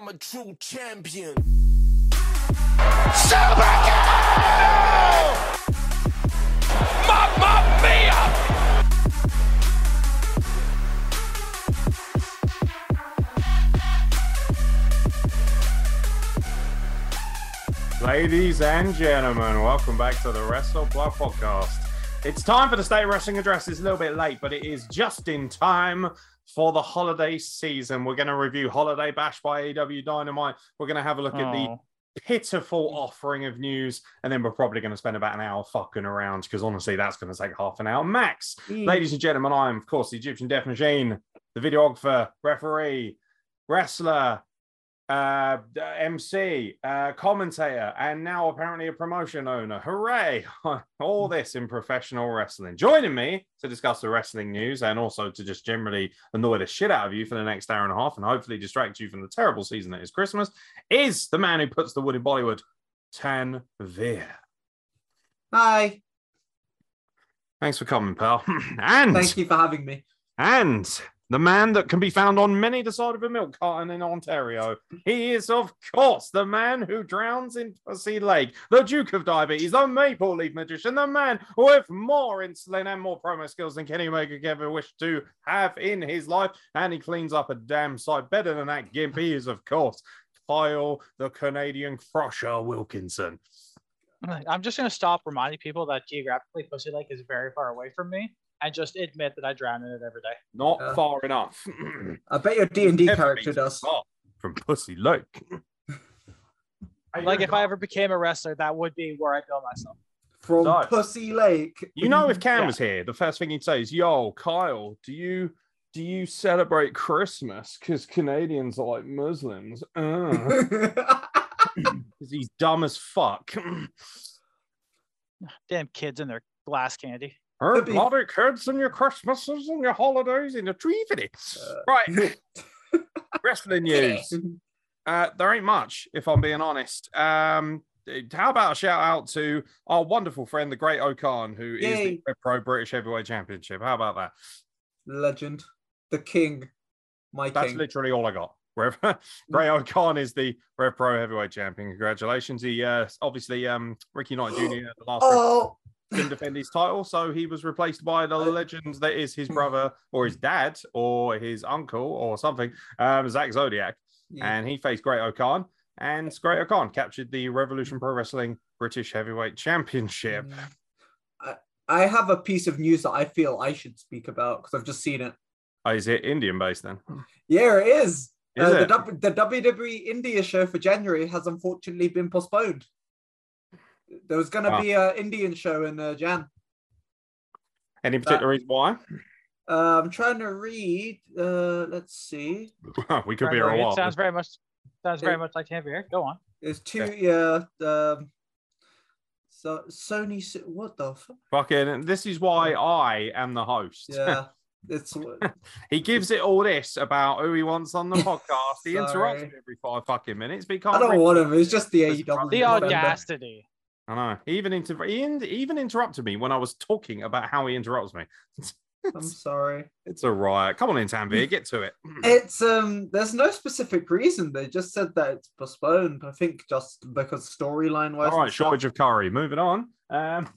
I'm a true champion. Mamma mia! Ladies and gentlemen, welcome back to the Wrestle Blood Podcast. It's time for the State Wrestling Address. It's a little bit late, but it is just in time for the holiday season. We're going to review Holiday Bash by AEW Dynamite. We're going to have a look at the Oh. pitiful offering of news, and then we're probably going to spend about an hour fucking around because honestly, that's going to take half an hour max. Ladies and gentlemen, I am, of course, the Egyptian Death Machine, the videographer, referee, wrestler, uh, MC, uh, commentator, and now apparently a promotion owner. Hooray! All this in professional wrestling. Joining me to discuss the wrestling news and also to just generally annoy the shit out of you for the next hour and a half and hopefully distract you from the terrible season that is Christmas is the man who puts the wood in Bollywood, Tan Veer. Hi. Thanks for coming, pal. and Thank you for having me. And the man that can be found on many the side of a milk carton in Ontario. He is, of course, the man who drowns in Pussy Lake, the Duke of Diabetes, the Maple Leaf Magician, the man with more insulin and more promo skills than Kenny Omega ever wish to have in his life. And he cleans up a damn sight better than that gimp. He is, of course, Kyle, the Canadian Crusher Wilkinson. I'm just gonna stop reminding people that geographically Pussy Lake is very far away from me, and just admit that I drown in it every day. Not Yeah. far enough. I bet your D and D character does. From Pussy Lake. Like if I ever became a wrestler, that would be where I'd go myself. From No. Pussy Lake. You know, if Cam Yeah. was here, the first thing he'd say is, "Yo, Kyle, do you do you celebrate Christmas? Because Canadians are like Muslims." Uh. Because he's dumb as fuck. Damn kids and their glass candy. Her be. bloody kids and your Christmases and your holidays in the tree for it. Uh, Right, wrestling news. Uh, there ain't much, if I'm being honest. Um, how about a shout out to our wonderful friend, the Great O'Khan, who is Yay. the Pro British Heavyweight Championship. How about that? Legend. The king. My That's king. literally all I got. Rev Ray O'Khan is the Rev Pro Heavyweight Champion. Congratulations. He uh, obviously um, Ricky Knight Jr. the last Oh, couldn't defend his title, so he was replaced by the legend that is his brother or his dad or his uncle or something, um, Zak Zodiac, yeah. and he faced Great O'Khan. And Great O'Khan captured the Revolution Pro Wrestling British Heavyweight Championship. Mm. I, I have a piece of news that I feel I should speak about because I've just seen it. Oh, is it Indian based then? Yeah, it is. Is Uh, it? The, the WWE India show for January has unfortunately been postponed. There was going to Wow. be an Indian show in uh, Jan. Any particular reason why? Uh, I'm trying to read. Uh, let's see. we could be here a It while. sounds very much sounds very much like Javier. Go on. There's two. Yeah. um, so Sony. What the? Fuck? Fucking, this is why I am the host. Yeah. It's He gives it all this about who he wants on the podcast. He interrupts every five fucking minutes, but he can't. I don't bring- want him. It's just the It's AEW. The audacity. I know. He even inter- he in- even interrupted me when I was talking about how he interrupts me. I'm sorry. It's a riot. Come on in, Tanvir, get to it. It's um. There's no specific reason. They just said that it's postponed. I think just because storyline wise. All right, shortage of curry. Moving on. Um,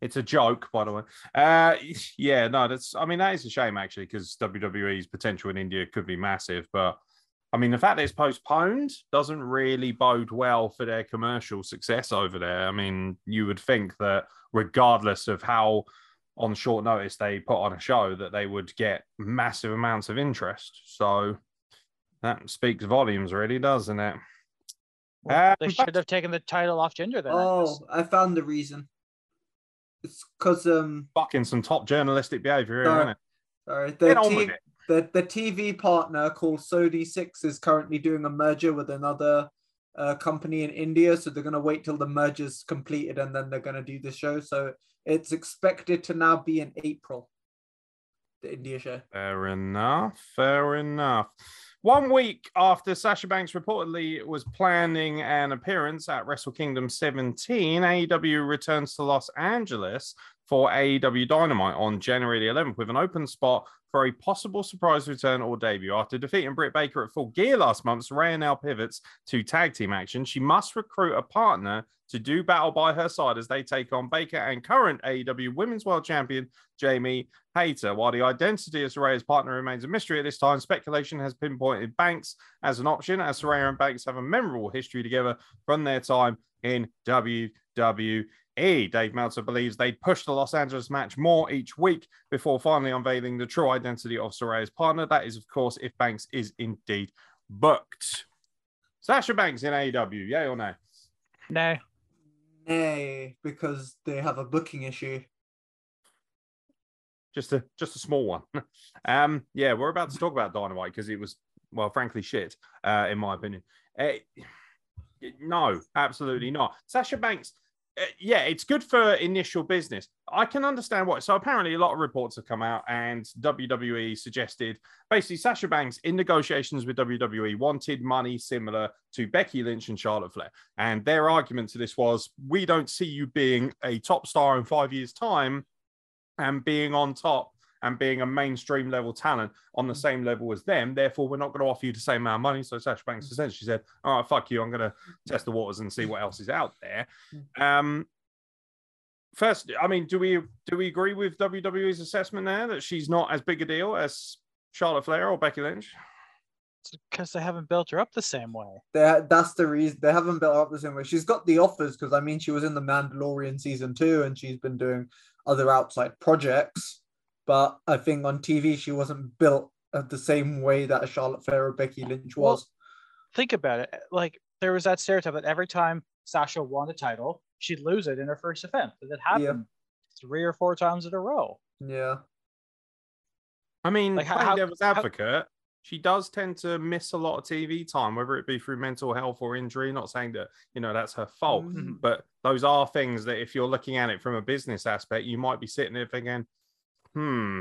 it's a joke, by the way. Uh, yeah, no, that's. I mean, that is a shame actually, because WWE's potential in India could be massive. But I mean, the fact that it's postponed doesn't really bode well for their commercial success over there. I mean, you would think that regardless of how on short notice they put on a show, that they would get massive amounts of interest. So that speaks volumes, really, doesn't it? Well, they Um, should have taken the title off Ginger then. Oh, guess. I found the reason. It's because um. Fucking some top journalistic behavior here, Sorry. isn't it? Sorry, the, Get the the TV partner called Sony Six is currently doing a merger with another uh, company in India, so they're gonna wait till the merger's completed and then they're gonna do the show. So it's expected to now be in April. The India show. Fair enough. Fair enough. One week after Sasha Banks reportedly was planning an appearance at Wrestle Kingdom 17, AEW returns to Los Angeles for AEW Dynamite on January the 11th with an open spot for a possible surprise return or debut. After defeating Britt Baker at full gear last month, Saraya now pivots to tag team action. She must recruit a partner to do battle by her side as they take on Baker and current AEW Women's World Champion Jamie Hayter. While the identity of Saraya's partner remains a mystery at this time, speculation has pinpointed Banks as an option, as Saraya and Banks have a memorable history together from their time in WWE. Dave Meltzer believes they'd push the Los Angeles match more each week before finally unveiling the true identity of Saraya's partner. That is, of course, if Banks is indeed booked. Sasha Banks in AEW, yay or no? No. Nay, because they have a booking issue. Just a just a small one. um, yeah, we're about to talk about Dynamite because it was, well, frankly, shit, uh, in my opinion. Uh, no, absolutely not. Sasha Banks uh, yeah, it's good for initial business. I can understand what. So apparently, a lot of reports have come out, and WWE suggested basically Sasha Banks in negotiations with WWE wanted money similar to Becky Lynch and Charlotte Flair, and their argument to this was, "We don't see you being a top star in five years' time, and being on top." And being a mainstream level talent on the mm. same level as them, therefore we're not going to offer you the same amount of money. So Sasha Banks mm. essentially said, "All right, fuck you. I'm going to test the waters and see what else is out there." Mm. Um, first, I mean, do we do we agree with WWE's assessment there that she's not as big a deal as Charlotte Flair or Becky Lynch? because they haven't built her up the same way. They, that's the reason they haven't built her up the same way. She's got the offers because I mean she was in the Mandalorian season two and she's been doing other outside projects, but I think on TV she wasn't built of the same way that a Charlotte Flair or Becky Lynch Well, was. Think about it. Like there was that stereotype that every time Sasha won a title, she'd lose it in her first defense. And it happened three or four times in a row. yeah. I mean, Like, how- playing how- devil's how- advocate, she does tend to miss a lot of TV time, whether it be through mental health or injury. Not saying that you know that's her fault, Mm. but those are things that if you're looking at it from a business aspect, you might be sitting there thinking, "Hmm."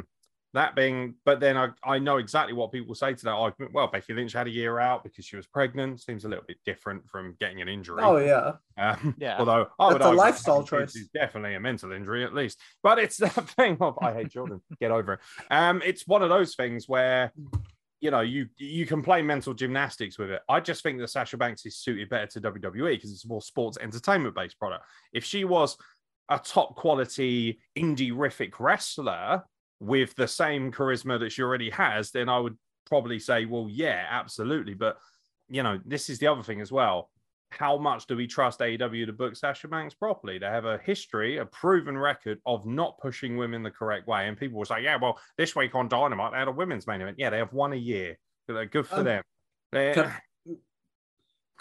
That being, but then I, I know exactly what people say to that argument. Well, Becky Lynch had a year out because she was pregnant. Seems a little bit different from getting an injury. Oh yeah. Um, Yeah. Although I would That's a lifestyle choice. is definitely a mental injury, at least. But it's that thing of I hate children. Get over it. Um, it's one of those things where you know you you can play mental gymnastics with it. I just think that Sasha Banks is suited better to WWE because it's a more sports entertainment based product. If she was a top quality indie rific wrestler with the same charisma that she already has, then I would probably say, well, yeah, absolutely. But you know, this is the other thing as well. How much do we trust AEW to book Sasha Banks properly? They have a history, a proven record of not pushing women the correct way. And people will say, yeah, well, this week on Dynamite, they had a women's main event. Yeah, they have one a year. Good for Um, them. They-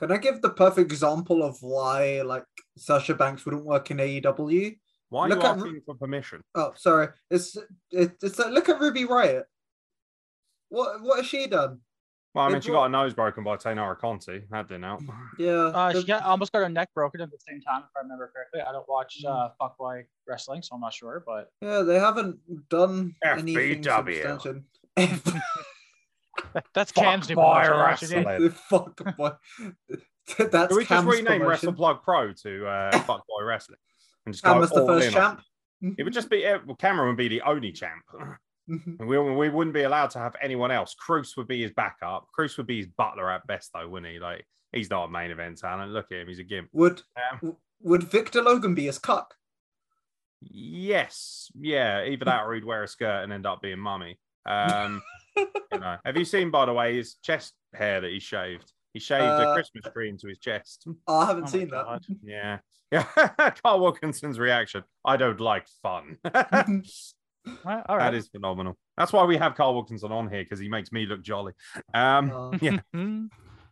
Can, can I give the perfect example of why like Sasha Banks wouldn't work in AEW? why are look you at- asking for permission? Oh, sorry. It's it, it's like look at Ruby Riott. What what has she done? Well, I They mean, she got her nose broken by Taynara Conti. That didn't help. Yeah. Uh, she got, almost got her neck broken at the same time, if I remember correctly. I don't watch uh, fuckboy wrestling, so I'm not sure. But yeah, they haven't done anything FBW. substantial. that, that's Fuck Cam's new boy promotion, actually. wrestling. Fuck boy. That's Can we just rename. WrestlePlug Pro to uh, Fuckboy Wrestling? And just Cam go was the all first in on it? champ. It would just be, uh, well, Cameron would be the only champ. And we, we wouldn't be allowed to have anyone else. Cruz would be his backup. Cruz would be his butler at best, though, wouldn't he? Like, he's not a main event talent. Look at him. He's a gimp. Would Um, would Victor Logan be his cuck? yes. Yeah. Either that or he'd wear a skirt and end up being mummy. Um, you know. Have you seen, by the way, his chest hair that he shaved? He shaved a Uh, Christmas tree into his chest. Oh, I haven't Oh my seen God. Yeah. Yeah. Carl Wilkinson's reaction. I don't like fun. Well, all right. That is phenomenal. That's why we have Carl Wilkinson on here because he makes me look jolly. Um, Uh, yeah,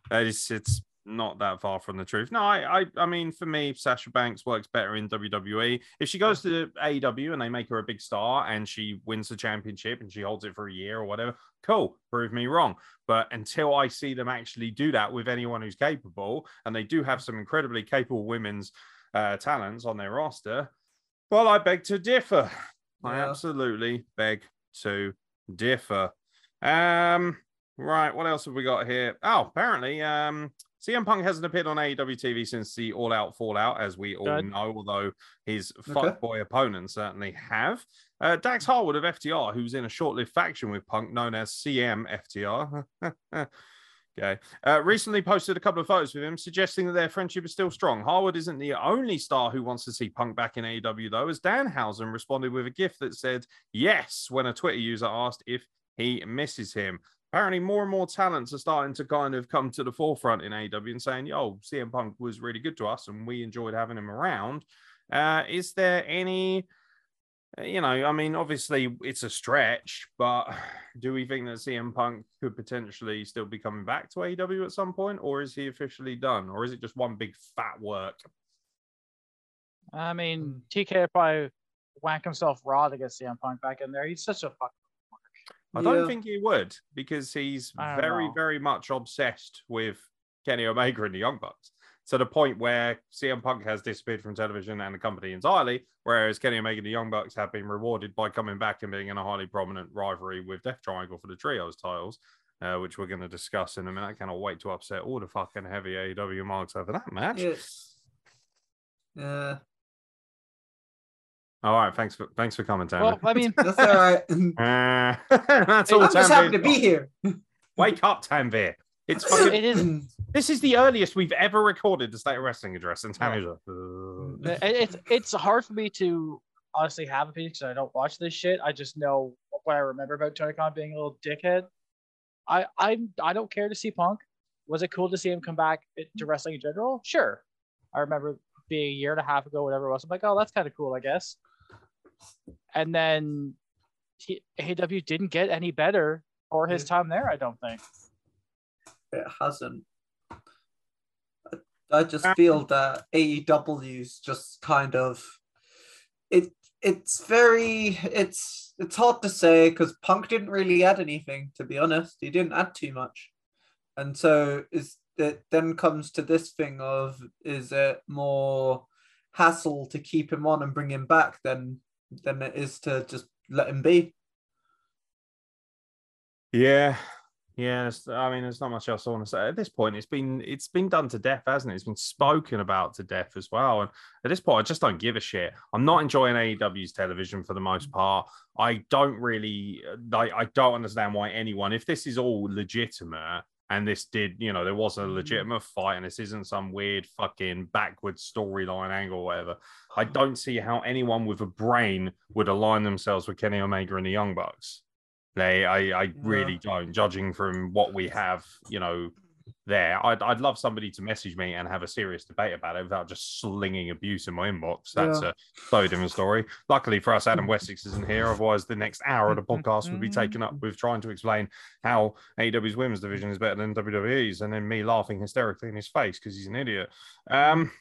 that is it's not that far from the truth. No, I, I, I mean, for me, Sasha Banks works better in WWE. If she goes to AEW and they make her a big star and she wins the championship and she holds it for a year or whatever, cool. Prove me wrong. But until I see them actually do that with anyone who's capable, and they do have some incredibly capable women's uh, talents on their roster, well, I beg to differ. I absolutely beg to differ. Um, right, what else have we got here? Oh, apparently, um, CM Punk hasn't appeared on AEW TV since the All Out Fallout, as we all Good. know, although his Okay. fuckboy opponents certainly have. Uh, Dax Harwood of FTR, who's in a short lived faction with Punk known as CM FTR. okay. Uh, recently posted a couple of photos with him suggesting that their friendship is still strong. Harwood isn't the only star who wants to see Punk back in AEW, though, as Danhausen responded with a gift that said yes when a Twitter user asked if he misses him apparently more and more talents are starting to kind of come to the forefront in AW and saying, yo, CM Punk was really good to us and we enjoyed having him around. Uh, is there any, uh, you know, I mean, obviously it's a stretch, but do we think that CM Punk could potentially still be coming back to AW at some point, or is he officially done, or is it just one big fat work? I Hmm. mean, TK would probably whack himself raw to get CM Punk back in there. He's such a fuck. I don't Yeah. think he would because he's very, know. very much obsessed with Kenny Omega and the Young Bucks to the point where CM Punk has disappeared from television and the company entirely, whereas Kenny Omega and the Young Bucks have been rewarded by coming back and being in a highly prominent rivalry with Death Triangle for the Trios titles, uh, which we're going to discuss in a minute. I cannot wait to upset all the fucking heavy AEW marks over that match. Yes. Yeah. All right, thanks for thanks for coming, Tammy. Well, I mean, That's all right. Uh, that's all I'm just happy to be here. Wake up, Tanvir. It's fucking it is. This is the earliest we've ever recorded the State of Wrestling address, and Tammy's like, it- it's it's hard for me to honestly have opinions because I don't watch this shit. I just know what I remember about Tony Khan being a little dickhead. I I I don't care to see Punk. Was it cool to see him come back to wrestling in general? Sure. I remember being a year and a half ago, whatever it was. I'm like, oh, that's kind of cool, I guess. And then he, AEW didn't get any better for his time there. I don't think. It hasn't. I- I just feel that AEW's just kind of it. It's very. It's it's hard to say because Punk didn't really add anything. To be honest, he didn't add too much, and so is it then comes to this thing of is it more hassle to keep him on and bring him back than than it is to just let him be. Yeah, yeah. I mean, there's not much else I want to say at this point. It's been it's been done to death, hasn't it? It's been spoken about to death as well. And at this point, I just don't give a shit. I'm not enjoying AEW's television for the most mm. part. I don't really like. I don't understand why anyone, if this is all legitimate. And this did, you know, there was a mm. legitimate fight, and this isn't some weird fucking backward storyline angle or whatever. I don't see how anyone with a brain would align themselves with Kenny Omega and the Young Bucks. They, I, I really don't. Judging from what we have, you know, there, I'd, I'd love somebody to message me and have a serious debate about it without just slinging abuse in my inbox. That's Yeah. a totally different story. Luckily for us, Adam Wessex isn't here. Otherwise, the next hour of the podcast would be taken up with trying to explain how AEW's women's division is better than WWE's, and then me laughing hysterically in his face because he's an idiot. Um,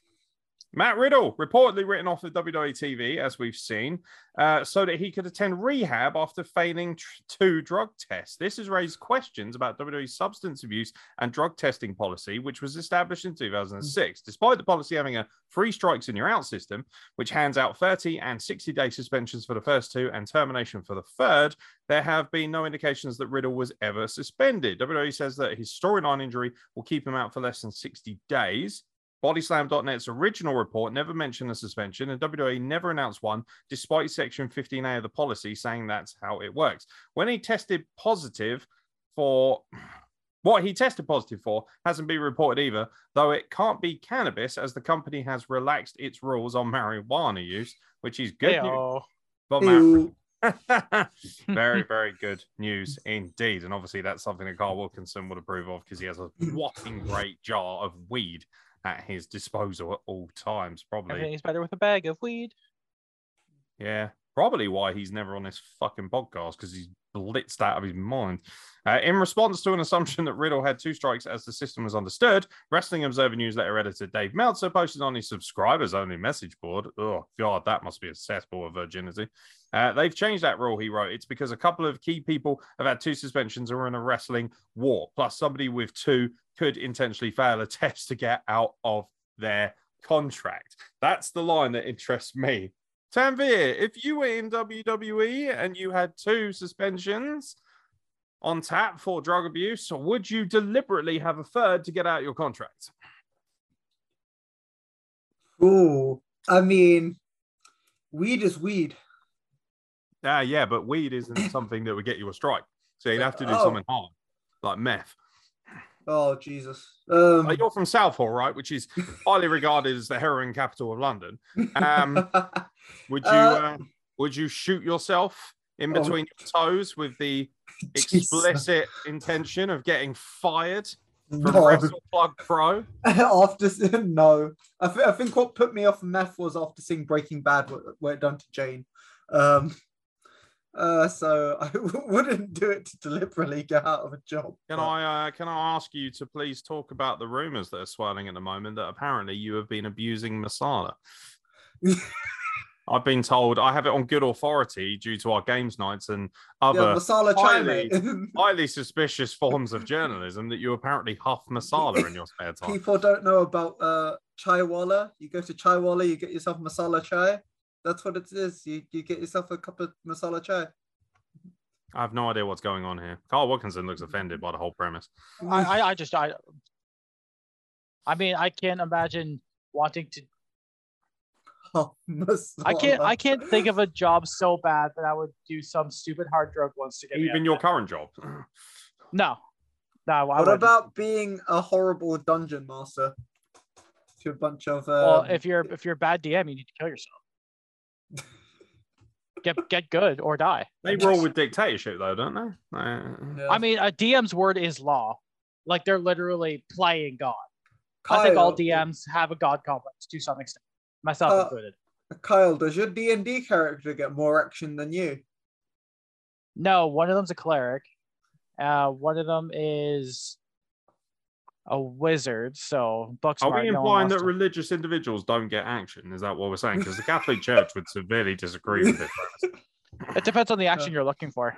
Matt Riddle reportedly written off of WWE TV, as we've seen, uh, so that he could attend rehab after failing tr- two drug tests. This has raised questions about WWE's substance abuse and drug testing policy, which was established in 2006. Despite the policy having a free strikes and you're out system, which hands out 30 and 60 day suspensions for the first two and termination for the third, there have been no indications that Riddle was ever suspended. WWE says that his storyline injury will keep him out for less than 60 days. Bodyslam.net's original report never mentioned a suspension, and WWE never announced one, despite Section 15A of the policy saying that's how it works. When he tested positive for what he tested positive for hasn't been reported either, though it can't be cannabis as the company has relaxed its rules on marijuana use, which is good news. Heyo. But Matt, very, very good news indeed. And obviously, that's something that Carl Wilkinson would approve of because he has a whopping great jar of weed at his disposal at all times. Probably, Everything's better with a bag of weed. yeah, probably why he's never on this fucking podcast because he's blitzed out of his mind. Uh, in response to an assumption that Riddle had two strikes as the system was understood, Wrestling Observer newsletter editor Dave Meltzer posted on his subscribers only message board. Oh, God, that must be a cesspool of virginity. Uh, they've changed that rule, he wrote. It's because a couple of key people have had two suspensions or in a wrestling war. Plus, somebody with two could intentionally fail a test to get out of their contract. That's the line that interests me. Tanvir, if you were in WWE and you had two suspensions, on tap for drug abuse, would you deliberately have a third to get out your contract? Ooh, I mean, weed is weed. Ah, yeah, but weed isn't something that would get you a strike. So you'd have to do Oh. something hard, like meth. Oh Jesus. Um, Like, you're from Southall, right? Which is highly regarded as the heroin capital of London. Um, Would you Uh, uh, would you shoot yourself in Oh. between your toes with the explicit intention of getting fired from no. WrestlePlug Pro? after no, I, th- I think what put me off meth was after seeing Breaking Bad, what, what it done to Jane. Um, uh, so I wouldn't do it to deliberately get out of a job. Can but- I uh, can I ask you to please talk about the rumors that are swirling at the moment that apparently you have been abusing Masala? I've been told I have it on good authority due to our games nights and yeah, other masala chai, highly- highly suspicious forms of journalism that you apparently huff masala in your spare time. People don't know about uh, chai walla. You go to chaiwala, you get yourself masala chai. That's what it is. You you get yourself a cup of masala chai. I have no idea what's going on here. Carl Wilkinson looks offended by the whole premise. I, I, I just I I mean I can't imagine wanting to Oh, I can't I can't think of a job so bad that I would do some stupid hard drug once to get Even your current job. no no I What wouldn't. about being a horrible dungeon master to a bunch of? Um, well if you're if you're a bad DM you need to kill yourself get get good or die They roll with dictatorship, though, don't they? Yeah. I mean a DM's word is law like they're literally playing God I think all DMs have a God complex to some extent myself Uh, included Kyle, does your D and D character get more action than you? No, one of them's a cleric. Uh, one of them is a wizard. So books. Are we implying that religious individuals don't get action? Is that what we're saying? Because the Catholic Church would severely disagree with this. premise. it depends on the action you're looking for.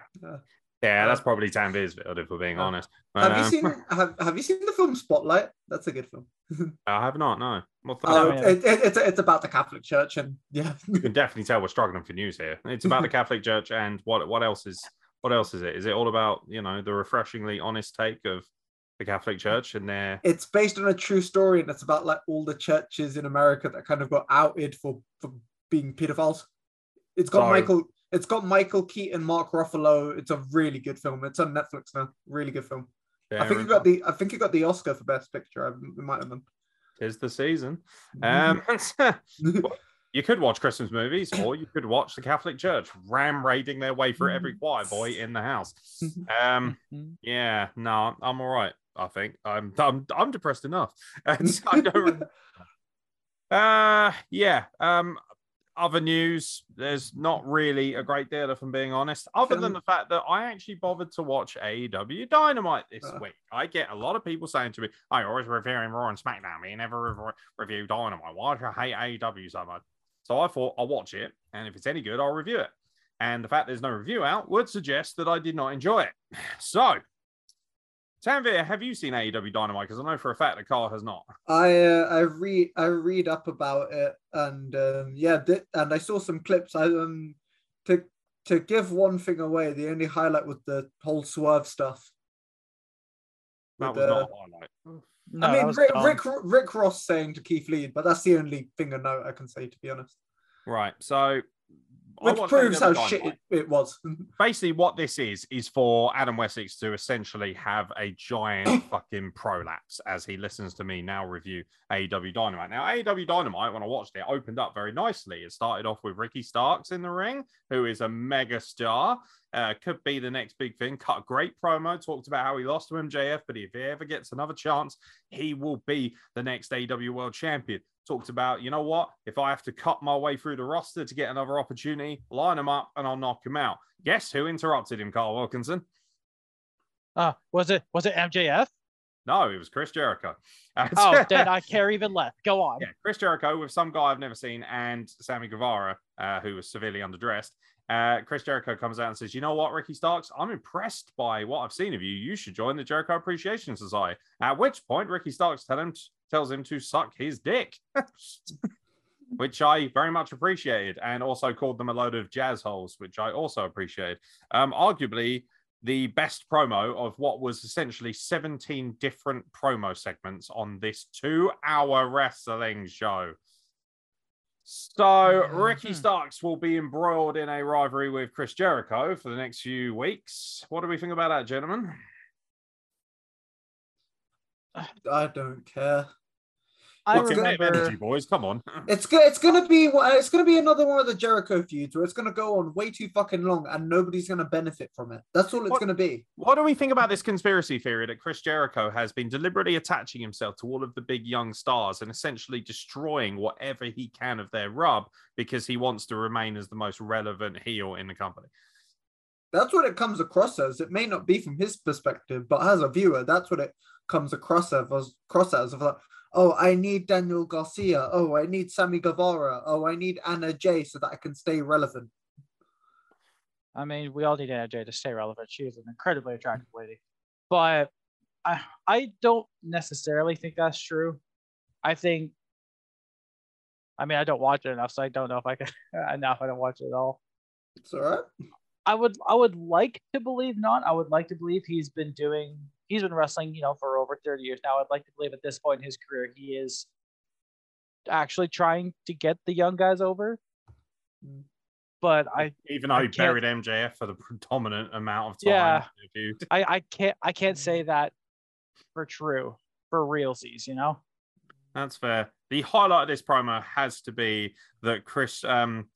Yeah, that's probably Tanvirsfield, if we're being Uh, honest. Have you Um, seen have, have you seen the film Spotlight? That's a good film. I have not, no. What's Oh, it, it, it's it's about the Catholic Church and yeah. You can definitely tell we're struggling for news here. It's about the Catholic Church and what what else is what else is it? Is it all about, you know, the refreshingly honest take of the Catholic Church and their it's based on a true story and it's about like all the churches in America that kind of got outed for, for being pedophiles. It's got Sorry. Michael it's got Michael Keaton, Mark Ruffalo. It's a really good film. It's on Netflix now. Really good film. I think it got the I think it got the Oscar for best picture. I it might have been. is the season. Um you could watch Christmas movies or you could watch the Catholic Church ram raiding their way through every choir boy in the house. Um yeah, no, I'm all right. I think I'm I'm I'm depressed enough. And I don't uh yeah. Um other news, there's not really a great deal, if I'm being honest, other than the fact that I actually bothered to watch AEW Dynamite this Uh. week. I get a lot of people saying to me, I always reviewing Raw and SmackDown, you never rev- review Dynamite. Why do I hate AEW so much? So I thought I'll watch it, and if it's any good, I'll review it. And the fact there's no review out would suggest that I did not enjoy it. So, Tanvir, have you seen AEW Dynamite? Because I know for a fact that Carl has not. I uh, I read I read up about it and um, yeah, th- and I saw some clips. I um to to give one thing away, the only highlight was the whole swerve stuff. That With, was uh, not a highlight. No, I mean, Rick, dumb. Rick Rick Ross saying to Keith Lee, but that's the only thing I know I can say to be honest. Right. So, I Which proves how shit it, it was. basically what this is is for Adam Wessex to essentially have a giant fucking prolapse as he listens to me now review AEW Dynamite. Now AEW Dynamite, when I watched it, opened up very nicely. It started off with Ricky Starks in the ring, who is a mega star. Uh, could be the next big thing. Cut a great promo. Talked about how he lost to MJF, but if he ever gets another chance, he will be the next AEW World Champion. Talked about, you know what? If I have to cut my way through the roster to get another opportunity, line him up and I'll knock him out. Guess who interrupted him, Carl Wilkinson? Uh, was it was it MJF? No, it was Chris Jericho. Oh, then I care even less. Go on. yeah, Chris Jericho with some guy I've never seen and Sammy Guevara, uh, who was severely underdressed. Uh, Chris Jericho comes out and says, "You know what, Ricky Starks? I'm impressed by what I've seen of you. You should join the Jericho Appreciation Society." At which point, Ricky Starks tell him, tells him to suck his dick, which I very much appreciated, and also called them a load of jazz holes, which I also appreciated. Um, arguably, the best promo of what was essentially 17 different promo segments on this two hour wrestling show. So, Ricky Mhm. Starks will be embroiled in a rivalry with Chris Jericho for the next few weeks. What do we think about that, gentlemen? I don't care. I Fucking bit of energy, boys. Come on. It's go- it's gonna be it's gonna be another one of the Jericho feuds where it's gonna go on way too fucking long and nobody's gonna benefit from it. That's all it's What- gonna be. What do we think about this conspiracy theory that Chris Jericho has been deliberately attaching himself to all of the big young stars and essentially destroying whatever he can of their rub because he wants to remain as the most relevant heel in the company? That's what it comes across as. It may not be from his perspective, but as a viewer, that's what it comes across as. Cross as of like, oh, I need Daniel Garcia. Oh, I need Sammy Guevara. Oh, I need Anna Jay so that I can stay relevant. I mean, we all need Anna Jay to stay relevant. She is an incredibly attractive lady, but I I don't necessarily think that's true. I think. I mean, I don't watch it enough, so I don't know if I can enough. I don't watch it at all. It's all right. I would I would like to believe not. I would like to believe he's been doing he's been wrestling, you know, for over 30 years now. I'd like to believe at this point in his career he is actually trying to get the young guys over. But I Even though I he buried MJF for the predominant amount of time. Yeah. I, I can't I can't Mm. say that for true for realsies, you know? That's fair. The highlight of this promo has to be that Chris, um,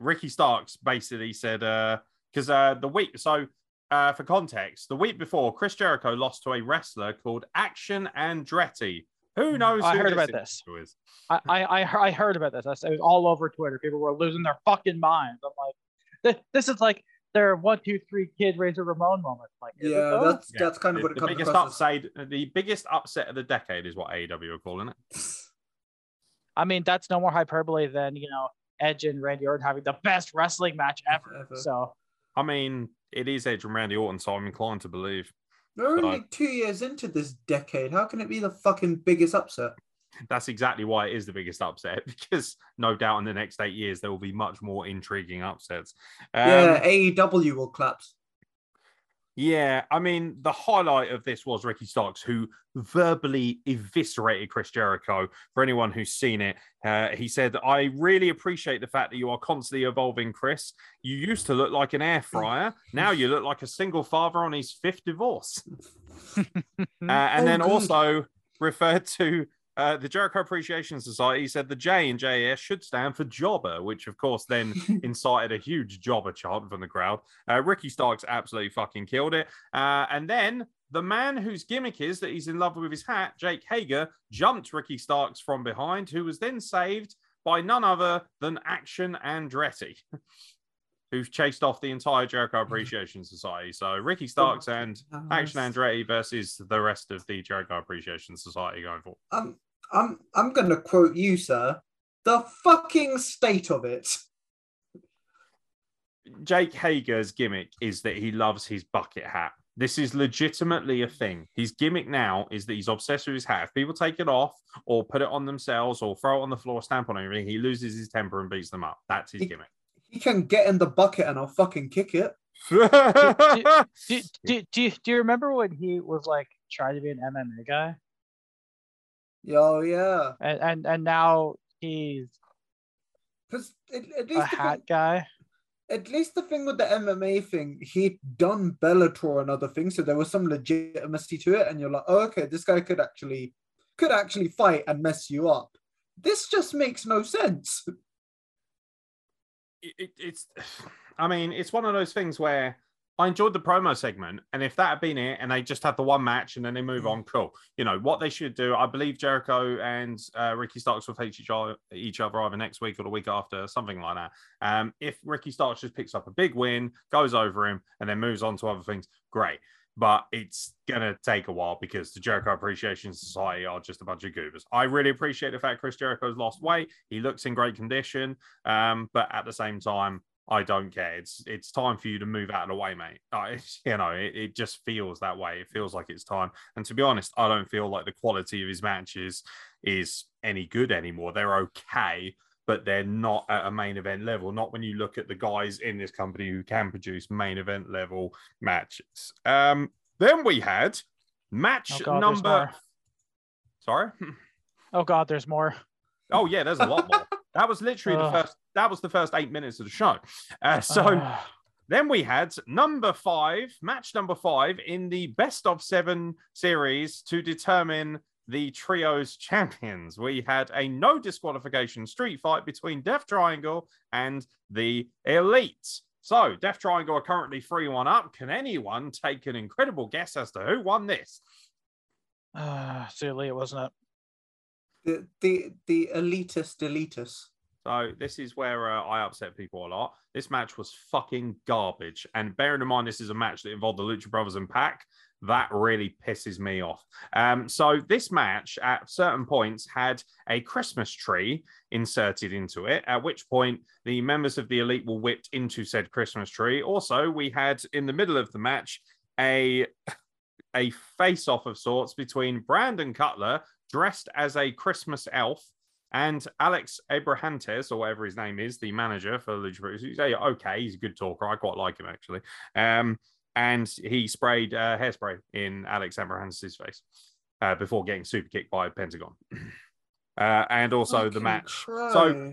Ricky Starks basically said, uh because uh, the week, so uh, for context, the week before, Chris Jericho lost to a wrestler called Action Andretti. Who knows? Mm. I who heard about this. is? I, I, I, heard, about this. I said it was all over Twitter. People were losing their fucking minds. I'm like, this, this is like their one, two, three kid Razor Ramon moment. Like, Yeah, that's Yeah. that's kind of The, what it the comes biggest across as. upset, the biggest upset of the decade is what AEW are calling it. I mean, that's no more hyperbole than you know Edge and Randy Orton having the best wrestling match ever. Ever. So I mean, it is Edge and Randy Orton, so I'm inclined to believe. We're So- only two years into this decade. How can it be the fucking biggest upset? That's exactly why it is the biggest upset because no doubt in the next eight years there will be much more intriguing upsets. Um, yeah, AEW will collapse. Yeah, I mean, the highlight of this was Ricky Starks, who verbally eviscerated Chris Jericho. For anyone who's seen it, uh, he said, I really appreciate the fact that you are constantly evolving, Chris. You used to look like an air fryer. Now you look like a single father on his fifth divorce. Uh, and Oh, then good. also referred to uh, the Jericho Appreciation Society. Said the J in JAS should stand for jobber, which of course then incited a huge jobber chant from the crowd. Uh, Ricky Starks absolutely fucking killed it. Uh, and then the man whose gimmick is that he's in love with his hat, Jake Hager, jumped Ricky Starks from behind, who was then saved by none other than Action Andretti. Who's chased off the entire Jericho Appreciation Society? So Ricky Starks and Action Andretti versus the rest of the Jericho Appreciation Society going forward. I'm I'm I'm gonna quote you, sir. The fucking state of it. Jake Hager's gimmick is that he loves his bucket hat. This is legitimately a thing. His gimmick now is that he's obsessed with his hat. If people take it off or put it on themselves or throw it on the floor, stamp on everything, he loses his temper and beats them up. That's his He- gimmick. He can get in the bucket and I'll fucking kick it. do, do, do, you- do you remember when he was like trying to be an MMA guy, Oh yeah. and and, and now he's Because at, at a least the hat thing, guy? at least the thing with the MMA thing, he'd done Bellator and other things, so there was some legitimacy to it, and you're like, oh, okay, this guy could actually could actually fight and mess you up. This just makes no sense. it, it- it's I mean, it's one of those things where I enjoyed the promo segment, and if that had been it, and they just had the one match and then they move on, cool. You know what they should do. I believe Jericho and uh, Ricky Starks will face each other, each other either next week or the week after, something like that. Um, if Ricky Starks just picks up a big win, goes over him, and then moves on to other things, great. But it's gonna take a while because the Jericho Appreciation Society are just a bunch of goobers. I really appreciate the fact Chris Jericho's lost weight. He looks in great condition. Um, but at the same time, I don't care. It's it's time for you to move out of the way, mate. It's- you know, it, it just feels that way. It feels like it's time. And to be honest, I don't feel like the quality of his matches is any good anymore. They're okay, but they're not at a main event level. Not when you look at the guys in this company who can produce main event level matches. Um, then we had match Oh, God, number. Sorry. Oh God, there's more. Oh yeah, there's a lot more. That was literally the first. That was the first eight minutes of the show. Uh, so. Ah. Then we had number five, match number five in the best of seven series to determine the trio's champions. We had a no disqualification street fight between Death Triangle and the Elite. So, Death Triangle are currently 3 1 up. Can anyone take an incredible guess as to who won this? Ah, silly, it wasn't it? The the the elitist elitist. So this is where uh, I upset people a lot. This match was fucking garbage. And bearing in mind this is a match that involved the Lucha Brothers and Pac, that really pisses me off. Um, so this match at certain points had a Christmas tree inserted into it, at which point the members of the Elite were whipped into said Christmas tree. Also, we had in the middle of the match a a face-off of sorts between Brandon Cutler dressed as a Christmas elf and Alex Abrahantes, or whatever his name is, the manager for Lucha. He's uh, okay, he's a good talker. I quite like him actually. Um, and he sprayed uh, hairspray in Alex Abrahantes' face uh, before getting super kicked by Pentagon. Uh, and also the Fucking match. So,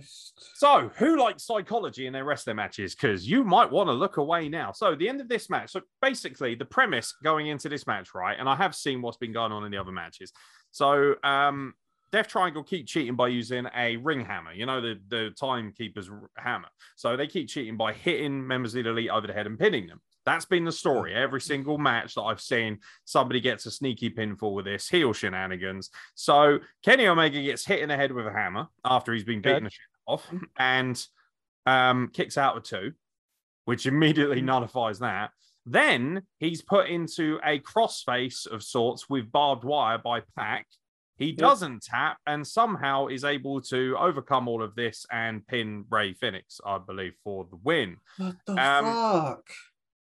so who likes psychology in their wrestling matches? Because you might want to look away now. So the end of this match. So basically, the premise going into this match, right? And I have seen what's been going on in the other matches. So um, Death Triangle keep cheating by using a ring hammer. You know the the timekeeper's hammer. So they keep cheating by hitting members of the elite over the head and pinning them. That's been the story. Every single match that I've seen, somebody gets a sneaky pinfall with this heel shenanigans. So Kenny Omega gets hit in the head with a hammer after he's been beaten Good. the shit off and um, kicks out of two, which immediately nullifies that. Then he's put into a crossface of sorts with barbed wire by Pac. He doesn't tap and somehow is able to overcome all of this and pin Rey Fenix, I believe, for the win What the um, fuck?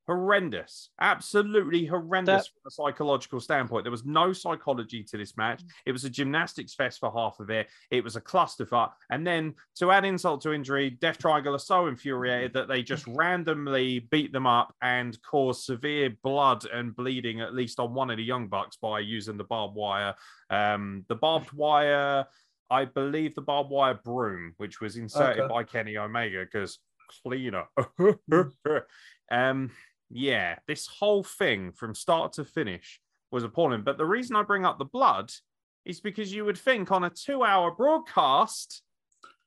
Horrendous, absolutely horrendous That- from a psychological standpoint. There was no psychology to this match. It was a gymnastics fest for half of it. It was a clusterfuck. And then to add insult to injury, Death Triangle are so infuriated that they just randomly beat them up and cause severe blood and bleeding, at least on one of the Young Bucks, by using the barbed wire. Um, the barbed wire. I believe the barbed wire broom, which was inserted Okay. by Kenny Omega, because cleaner. um, yeah, this whole thing from start to finish was appalling. But the reason I bring up the blood is because you would think on a two hour broadcast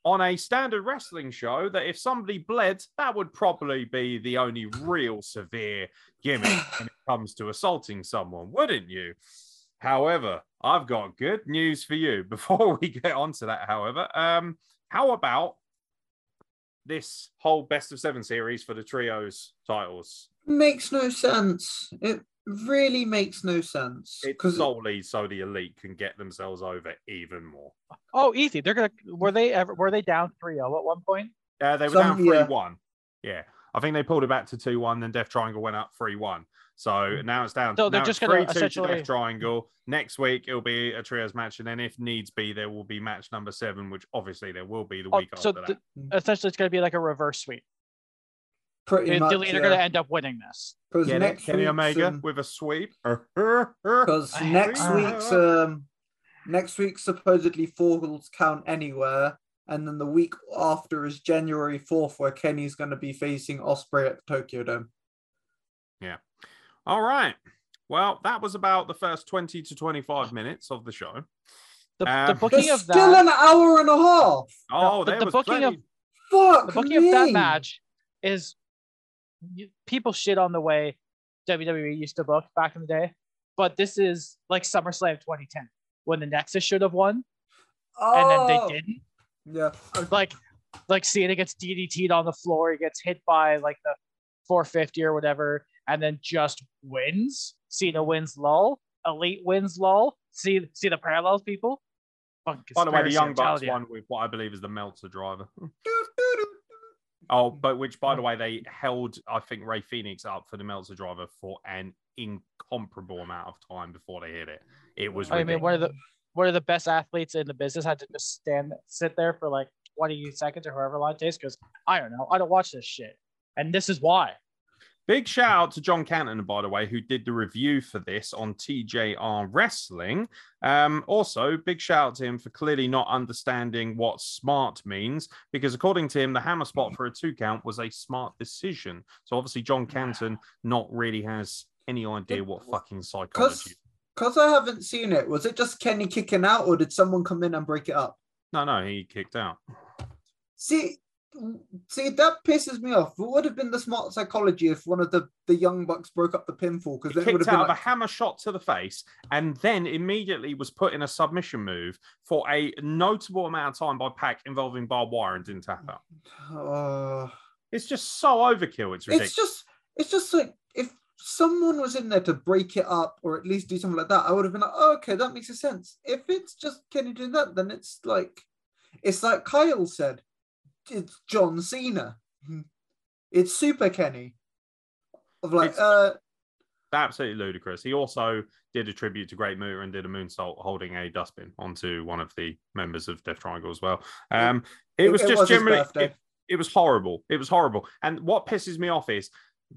on a standard wrestling show that if somebody bled, that would probably be the only real severe gimmick when it comes to assaulting someone, wouldn't you? However, I've got good news for you before we get onto that. However, um, how about this whole best of seven series for the trios titles? Makes no sense. It really makes no sense. It's Because solely so the elite can get themselves over even more. Oh, easy. They're gonna. Were they ever? Were they down 3-0 at one point? Uh, they were Some- down uh, 3 yeah. 1. Yeah. I think they pulled it back to 2 1, then Death Triangle went up 3 1. So mm. now it's down. So they're now just it's gonna 3-2 to essentially- Death Triangle. Next week it'll be a trios match, and then if needs be, there will be match number seven, which obviously there will be the Oh, week so after that. the- essentially, it's gonna be like a reverse sweep. Pretty And much, the elite are yeah. gonna end up winning this. 'Cause Get it? next Kenny Omega um, with a sweep. Because next uh, week's um next week supposedly falls count anywhere, and then the week after is January fourth, where Kenny's going to be facing Ospreay at Tokyo Dome. Yeah. All right. Well, that was about the first 20 to 25 minutes of the show. The, the Um, booking There's of still that. an hour and a half. Oh, the- there the was booking of- Fuck the booking me. of that match is you- people shit on the way WWE used to book back in the day, but this is like SummerSlam 2010 when the Nexus should have won and then Oh, they didn't. Yeah. Like, like Cena gets DDT'd on the floor, he gets hit by like the 450 or whatever, and then just wins. Cena wins lull, Elite wins lull. See, see the parallels, people. By the way, the Young I'm Bucks won with what I believe is the Meltzer driver. Oh, but which, by the way, they held, I think, Rey Fenix up for the Meltzer driver for an incomparable amount of time before they hit it. It was I mean, one of the one of the best athletes in the business had to just stand sit there for like 20 seconds or however long it takes because I don't know. I don't watch this shit. And this is why. Big shout out to John Canton, by the way, who did the review for this on TJR Wrestling. Um, also, big shout out to him for clearly not understanding what smart means, because according to him, the hammer spot for a two count was a smart decision. So obviously, John Canton not really has any idea what fucking psychology. Because I haven't seen it, was it just Kenny kicking out or did someone come in and break it up? No, no, he kicked out. See, see that pisses me off. What would have been the smart psychology if one of the, the young bucks broke up the pinfall? Because He then it would have been of like, a hammer shot to the face and then immediately was put in a submission move for a notable amount of time by PAC involving barbed wire and didn't tap out. oh. It's just so overkill. It's ridiculous. it's just it's just like if someone was in there to break it up or at least do something like that, I would have been like, oh, okay, that makes a sense. If it's just Kenny doing that, then it's like it's like Kyle said, it's John Cena. It's Super Kenny. Of like, It's- uh, absolutely ludicrous. He also did a tribute to Great Muta and did a moonsault holding a dustbin onto one of the members of Death Triangle as well. Um, it, It- was it just was generally, it, it was horrible. It was horrible. And what pisses me off is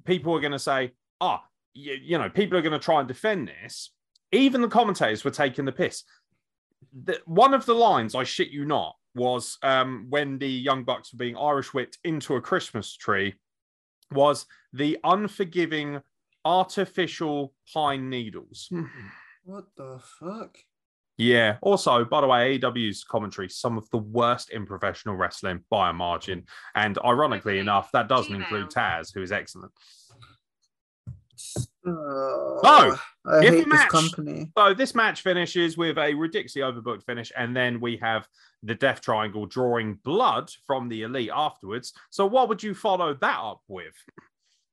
people are going to say, ah, you, you know, people are going to try and defend this. Even the commentators were taking the piss. The, one of the lines, I shit you not, was um, when the Young Bucks were being Irish whipped into a Christmas tree, was the unforgiving artificial pine needles. what the fuck? Yeah. Also, by the way, AEW's commentary, some of the worst in professional wrestling by a margin. And ironically enough, that doesn't include Taz, who is excellent. Oh, So, I if a hate this match- company. So this match finishes with a ridiculously overbooked finish, and then we have the Death Triangle drawing blood from the Elite afterwards. So what would you follow that up with?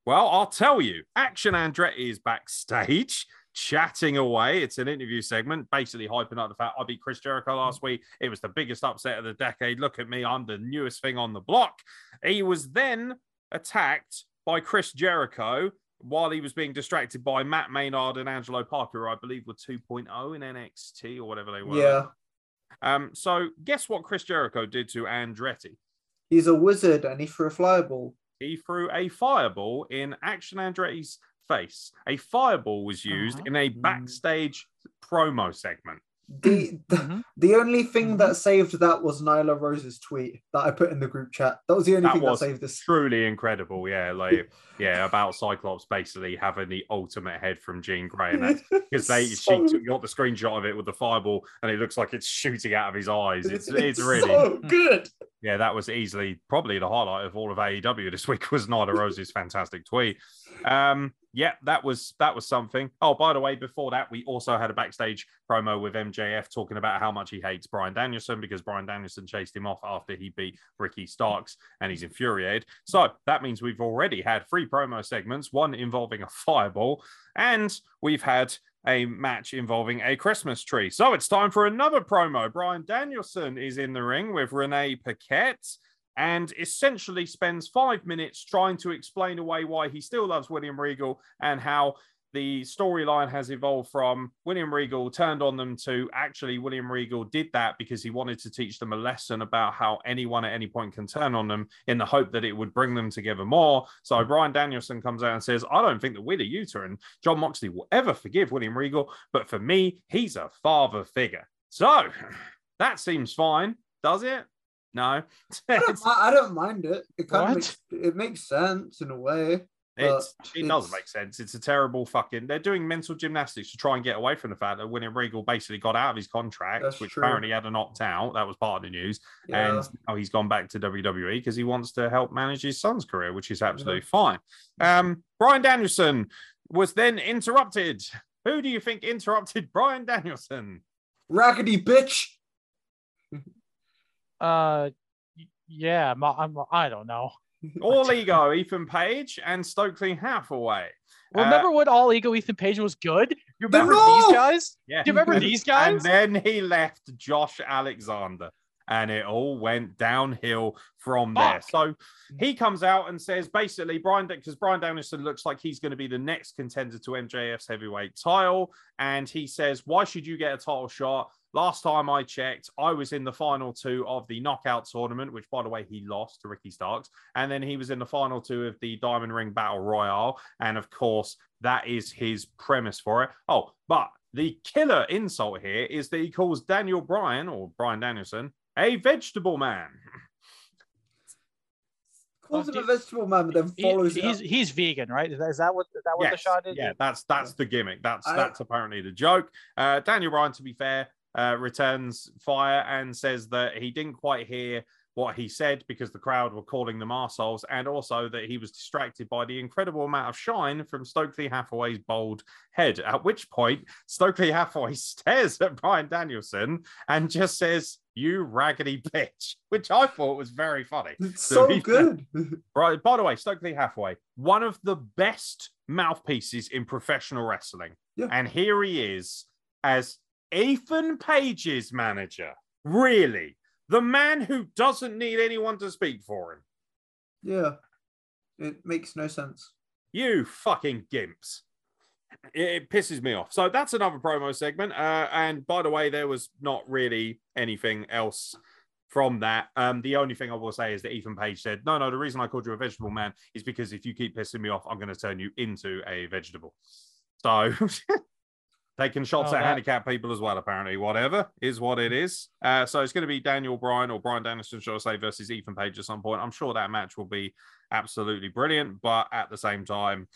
Well, I'll tell you. Action Andretti is backstage chatting away. It's an interview segment, basically hyping up the fact I beat Chris Jericho last week. It was the biggest upset of the decade. Look at me, I'm the newest thing on the block. He was then attacked by Chris Jericho while he was being distracted by Matt Menard and Angelo Parker, who I believe were 2.0 in NXT or whatever they were. Yeah, Um, so guess what Chris Jericho did to Andretti? he's a wizard and he threw a fireball. He threw a fireball in Action Andretti's face. A fireball was used Uh-huh. in a backstage promo segment. The, the Mhm. the only thing that saved that was Nyla Rose's tweet that I put in the group chat. That was the only That thing that saved this. Truly incredible. Yeah, like yeah, about Cyclops basically having the ultimate head from Jean Grey. And because they So- she took, got the screenshot of it with the fireball and it looks like it's shooting out of his eyes. It's it's, it's really so good. yeah, that was easily probably the highlight of all of AEW this week was Nyla Rose's fantastic tweet. Um, yeah, that was that was something. Oh, by the way, before that, we also had a backstage promo with MJF talking about how much he hates Bryan Danielson because Bryan Danielson chased him off after he beat Ricky Starks and he's infuriated. So that means we've already had three promo segments, one involving a fireball, and we've had a match involving a Christmas tree. So it's time for another promo. Bryan Danielson is in the ring with Renee Paquette and essentially spends five minutes trying to explain away why he still loves William Regal and how the storyline has evolved from William Regal turned on them to actually William Regal did that because he wanted to teach them a lesson about how anyone at any point can turn on them in the hope that it would bring them together more. So Bryan Danielson comes out and says, I don't think that Wheeler Yuta and Jon Moxley will ever forgive William Regal, but for me, he's a father figure. So that seems fine, does it? No. I don't, I don't mind it. It kind of makes it makes sense in a way. It's, it it's- doesn't make sense. It's a terrible fucking. They're doing mental gymnastics to try and get away from the fact that William Regal basically got out of his contract, That's which true. apparently had an opt out. That was part of the news, Yeah. and now he's gone back to WWE because he wants to help manage his son's career, which is absolutely fine. Um, Bryan Danielson was then interrupted. Who do you think interrupted Bryan Danielson? Raggedy bitch. Uh, yeah, I'm, I'm, I don't know. All ego, Ethan Page and Stokely Hathaway. Uh, Remember when All Ego Ethan Page was good? You remember these guys? yeah. Do you remember these guys? And then he left Josh Alexander, and it all went downhill from there. So he comes out and says basically, Bryan, because Bryan Danielson looks like he's going to be the next contender to MJF's heavyweight title. And he says, Why should you get a title shot? Last time I checked, I was in the final two of the knockout tournament, which, by the way, he lost to Ricky Starks. And then he was in the final two of the Diamond Ring Battle Royale. And of course, that is his premise for it. Oh, but the killer insult here is that he calls Daniel Bryan or Bryan Danielson a vegetable man. Calls him a vegetable man, but then follows it he's up. he's vegan, right? Is that, is that what is that what the shot is? Yeah, that's that's the gimmick. That's I- that's apparently the joke. Uh, Daniel Bryan, to be fair, uh, returns fire and says that he didn't quite hear what he said because the crowd were calling them arseholes, and also that he was distracted by the incredible amount of shine from Stokely Hathaway's bold head. At which point, Stokely Hathaway stares at Bryan Danielson and just says, "You raggedy bitch," which I thought was very funny. It's so good. Right. By the way, Stokely Hathaway, one of the best mouthpieces in professional wrestling. Yeah. And here he is as Ethan Page's manager. Really? The man who doesn't need anyone to speak for him. yeah. It makes no sense. You fucking gimps. It, it pisses me off. So that's another promo segment. Uh, and by the way, there was not really anything else from that. Um, the only thing I will say is that Ethan Page said, No, no, the reason I called you a vegetable man is because if you keep pissing me off, I'm going to turn you into a vegetable. So taking shots Oh, at that- handicapped people as well, apparently. Whatever is what it is. Uh, so it's going to be Daniel Bryan or Bryan Danielson, should I say, versus Ethan Page at some point. I'm sure that match will be absolutely brilliant, but at the same time,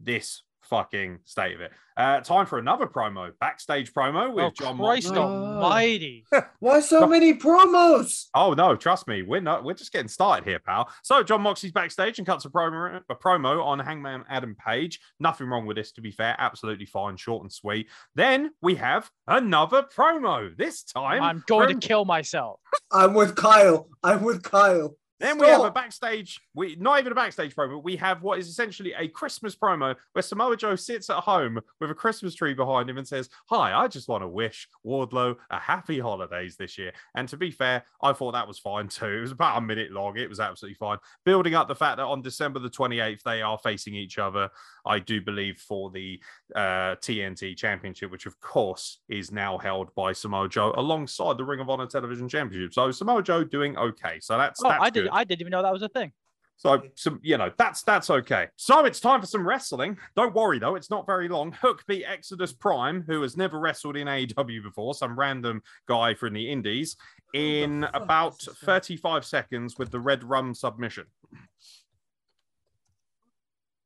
this fucking state of it. Uh, time for another promo, backstage promo with Oh John Christ Moxley. Almighty! Why so many promos? Oh no, trust me, we're not. We're just getting started here, pal. So Jon Moxley's backstage and cuts a promo, a promo on Hangman Adam Page. Nothing wrong with this, to be fair. Absolutely fine, short and sweet. Then we have another promo. This time, I'm going from- to kill myself. I'm with Kyle. I'm with Kyle. Then we have a backstage, we not even a backstage promo. We have what is essentially a Christmas promo where Samoa Joe sits at home with a Christmas tree behind him and says, Hi, I just want to wish Wardlow a happy holidays this year. And to be fair, I thought that was fine too. It was about a minute long. It was absolutely fine. Building up the fact that on December the 28th, they are facing each other, I do believe, for the uh, TNT Championship, which of course is now held by Samoa Joe alongside the Ring of Honor Television Championship. So Samoa Joe doing okay. So that's, Oh, that's I did. Good. I didn't even know that was a thing. So, some, you know, that's that's okay. So it's time for some wrestling. Don't worry though, it's not very long. Hook beat Exodus Prime, who has never wrestled in AEW before, some random guy from the Indies, in fuck about is this 35 seconds with the Redrum submission.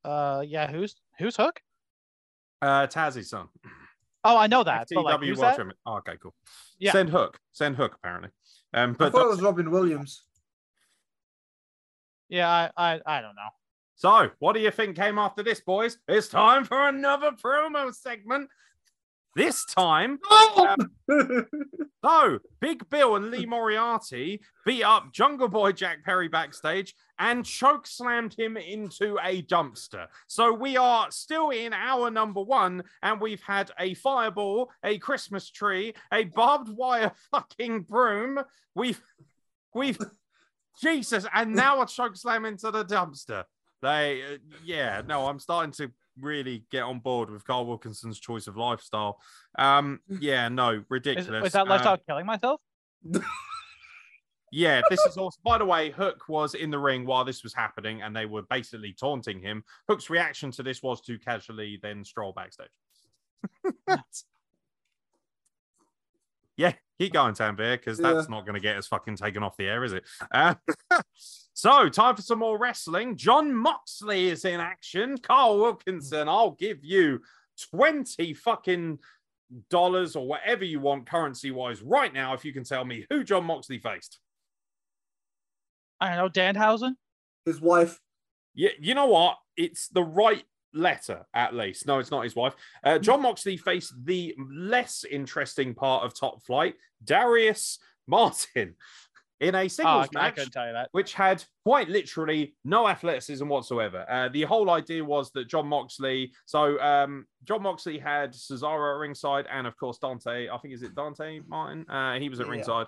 Uh, yeah. Who's who's Hook? Uh, Tazzy's son. Oh, I know that. But like, FTW who's World that? Oh, okay, cool. Yeah. Send Hook. Send Hook, apparently. Um, I but thought it was Robin Williams. Yeah, I, I I don't know. So, what do you think came after this, boys? It's time for another promo segment. This time, oh, um, so Big Bill and Lee Moriarty beat up Jungle Boy Jack Perry backstage and choke slammed him into a dumpster. So we are still in hour number one, and we've had a fireball, a Christmas tree, a barbed wire fucking broom. We've, we've, Jesus, and now a choke slam into the dumpster. They, uh, yeah, no, I'm starting to really get on board with Carl Wilkinson's choice of lifestyle. Um, yeah, no, ridiculous. is that Um, lifestyle killing myself? yeah, this is also, by the way, Hook was in the ring while this was happening and they were basically taunting him. Hook's reaction to this was to casually then stroll backstage. yeah, keep going, Tanvir, because that's not going to get us fucking taken off the air, is it? Uh, so, time for some more wrestling. Jon Moxley is in action. Carl Wilkinson, I'll give you 20 fucking dollars or whatever you want currency wise right now if you can tell me who Jon Moxley faced. I don't know. Danhausen. His wife. Yeah, you know what? It's the right letter, at least. No, it's not his wife. Uh, Jon Moxley faced the less interesting part of Top Flight, Darius Martin, in a Oh, singles I match. couldn't tell you that. which had quite literally no athleticism whatsoever. Uh, the whole idea was that Jon Moxley, so um, Jon Moxley had Cesaro at ringside, and of course Dante. I think is it Dante Martin? Uh, he was at Yeah. ringside.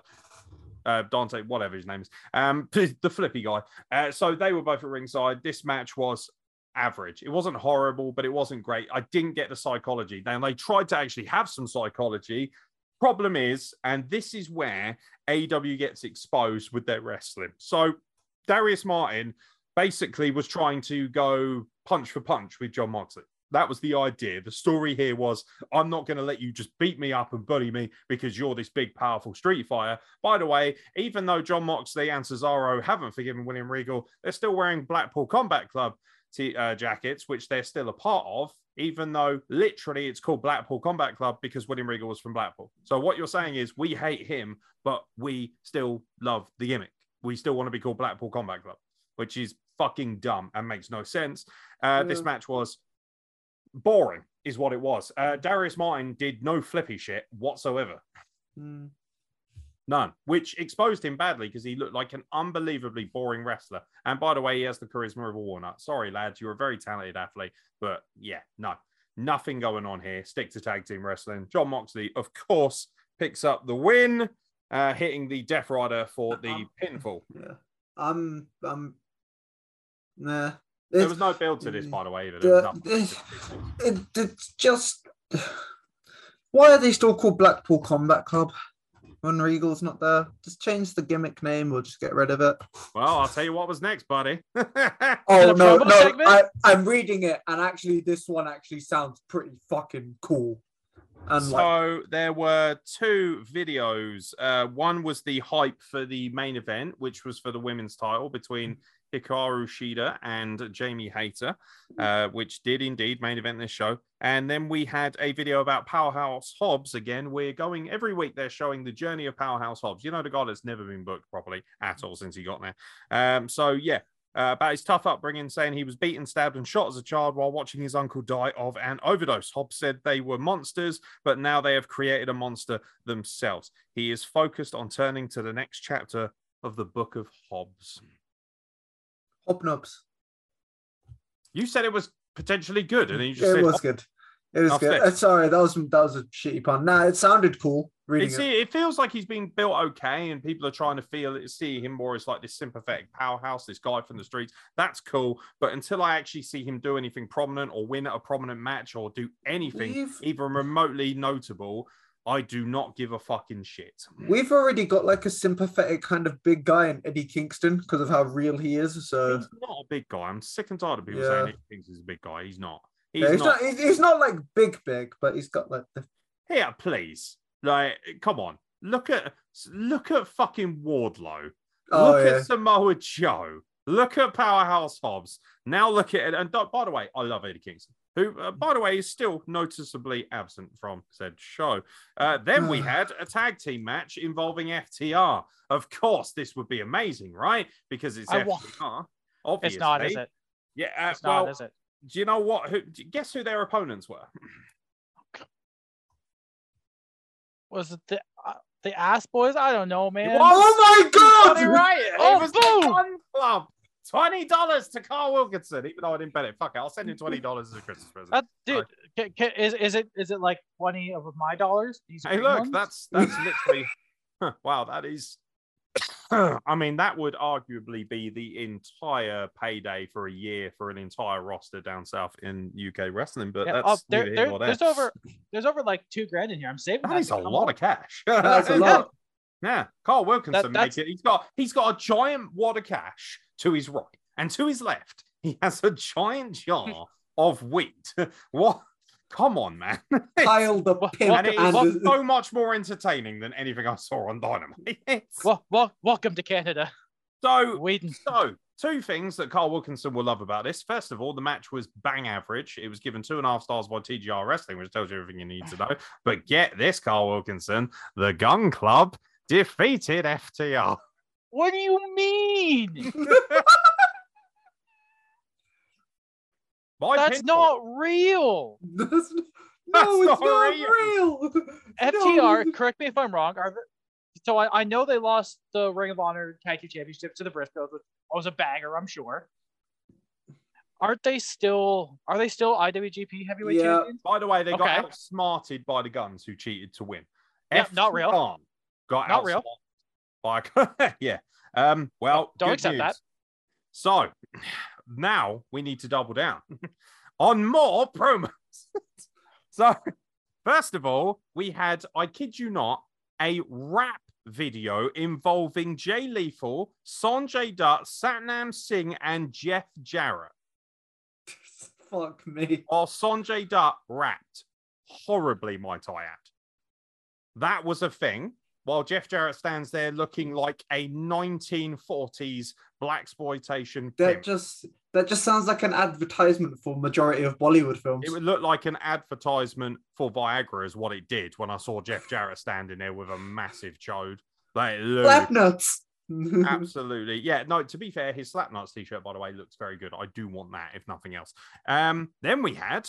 Uh, Dante, whatever his name is, um, the flippy guy. Uh, so they were both at ringside. This match was average. It wasn't horrible, but it wasn't great. I didn't get the psychology. Then they tried to actually have some psychology. problem is, and this is where AW gets exposed with their wrestling. So Darius Martin basically was trying to go punch for punch with Jon Moxley. That was the idea. The story here was I'm not going to let you just beat me up and bully me because you're this big, powerful street fighter. By the way, even though Jon Moxley and Cesaro haven't forgiven William Regal, they're still wearing Blackpool Combat Club t- uh, jackets, which they're still a part of, even though literally it's called Blackpool Combat Club because William Regal was from Blackpool. So what you're saying is we hate him, but we still love the gimmick. We still want to be called Blackpool Combat Club, which is fucking dumb and makes no sense. Uh, This match was boring, is what it was. Uh, Darius Martin did no flippy shit whatsoever. Mm. None, which exposed him badly because he looked like an unbelievably boring wrestler. And by the way, he has the charisma of a walnut. Sorry, lads, you're a very talented athlete, but yeah, no, nothing going on here. Stick to tag team wrestling. Jon Moxley, of course, picks up the win, uh, hitting the Death Rider for the Um, pinfall. Yeah. I'm. I'm. Nah. There It's- was no build to this, by the way. Either. the- it, it's just. Why are they still called Blackpool Combat Club when Regal's not there? Just change the gimmick name or just get rid of it. Well, I'll tell you what was next, buddy. Oh no, no! segment? I, I'm reading it, and actually, this one actually sounds pretty fucking cool. And like, so there were two videos. Uh, one was the hype for the main event, which was for the women's title between Hikaru Shida and Jamie Hayter, uh, which did indeed main event this show. And then we had a video about Powerhouse Hobbs. Again, we're going every week. They're showing the journey of Powerhouse Hobbs. You know, the guy that's never been booked properly at all since he got there. Um, so yeah, uh, about his tough upbringing, saying he was beaten, stabbed, and shot as a child while watching his uncle die of an overdose. Hobbs said they were monsters, but now they have created a monster themselves. He is focused on turning to the next chapter of the Book of Hobbs. Hobnobs. You said it was potentially good, and then you just It said was good. It was good. Uh, sorry, that was that was a shitty pun. Nah, it sounded cool. Reading it. it feels like he's being built okay, and people are trying to feel it, see him more as like this sympathetic powerhouse, this guy from the streets. That's cool. But until I actually see him do anything prominent or win at a prominent match or do anything We've- even remotely notable, I do not give a fucking shit. We've already got like a sympathetic kind of big guy in Eddie Kingston because of how real he is. So He's not a big guy. I'm sick and tired of people Yeah. saying he thinks he's a big guy. He's not. He's, yeah, he's not. not. he's, he's not like big, big, but he's got like the. Here, please. Like, come on. Look at look at fucking Wardlow. Oh look yeah. at Samoa Joe. Look at Powerhouse Hobbs. Now look at it. And by the way, I love Eddie Kingston, who, uh, by the way, is still noticeably absent from said show. Uh, then we had a tag team match involving FTR. Of course, this would be amazing, right? Because it's I FTR. Obviously. It's not, is it? Yeah. Uh, It's well, not, is it? do you know what? Who, guess who their opponents were? Was it the uh, the ass boys? I don't know, man. Oh my god! right. Oh, it was boom. the Gunn Club. Twenty dollars to Carl Wilkinson, even though I didn't bet it. Fuck it, I'll send him twenty dollars as a Christmas present. That, dude, ca- ca- is is it is it like twenty of my dollars? These Hey, look, ones? that's that's literally wow. That is. I mean, that would arguably be the entire payday for a year for an entire roster down south in UK wrestling. But Yeah, oh, that's there, there- there. there's over there's over like two grand in here. I'm saving That is a lot of cash. That's a Yeah. lot. Yeah, Carl Wilkinson that's- make it. He's got he's got a giant wad of cash to his right and to his left. He has a giant jar of wheat. what? Come on, man. Kyle the What- pimp and it is and so much more entertaining than anything I saw on Dynamite. It's- Well, well, welcome to Canada, so, Whedon. so two things that Carl Wilkinson will love about this. First of all, the match was bang average. It was given two and a half stars by TJR Wrestling, which tells you everything you need to know. But get this, Carl Wilkinson, the Gunn Club defeated FTR. What do you mean? By That's pinfall. not real. That's, no, That's it's not not real. real. FTR, No. correct me if I'm wrong. Are the, so I, I know they lost the Ring of Honor Tag Team Championship to the Briscoes, which was a banger, I'm sure. Aren't they still? Are they still IWGP Heavyweight Yeah. Champions? By the way, they got Okay. outsmarted by the Gunns who cheated to win. Yeah, not real. Got Not real. Outsmarted By, yeah. Um. Well, Don't good accept news. that. So now we need to double down on more promos. so First of all, we had, I kid you not, a rap video involving Jay Lethal, Sanjay Dutt, Satnam Singh, and Jeff Jarrett. Fuck me. While Sanjay Dutt rapped horribly, might I add. That was a thing. While Jeff Jarrett stands there looking like a 1940s black exploitation That just that just sounds like an advertisement for majority of Bollywood films. It would look like an advertisement for Viagra, is what it did when I saw Jeff Jarrett standing there with a massive chode. Like, Slap nuts. absolutely. Yeah, no, to be fair, his Slapnuts t shirt, by the way, looks very good. I do want that, if nothing else. Um, then we had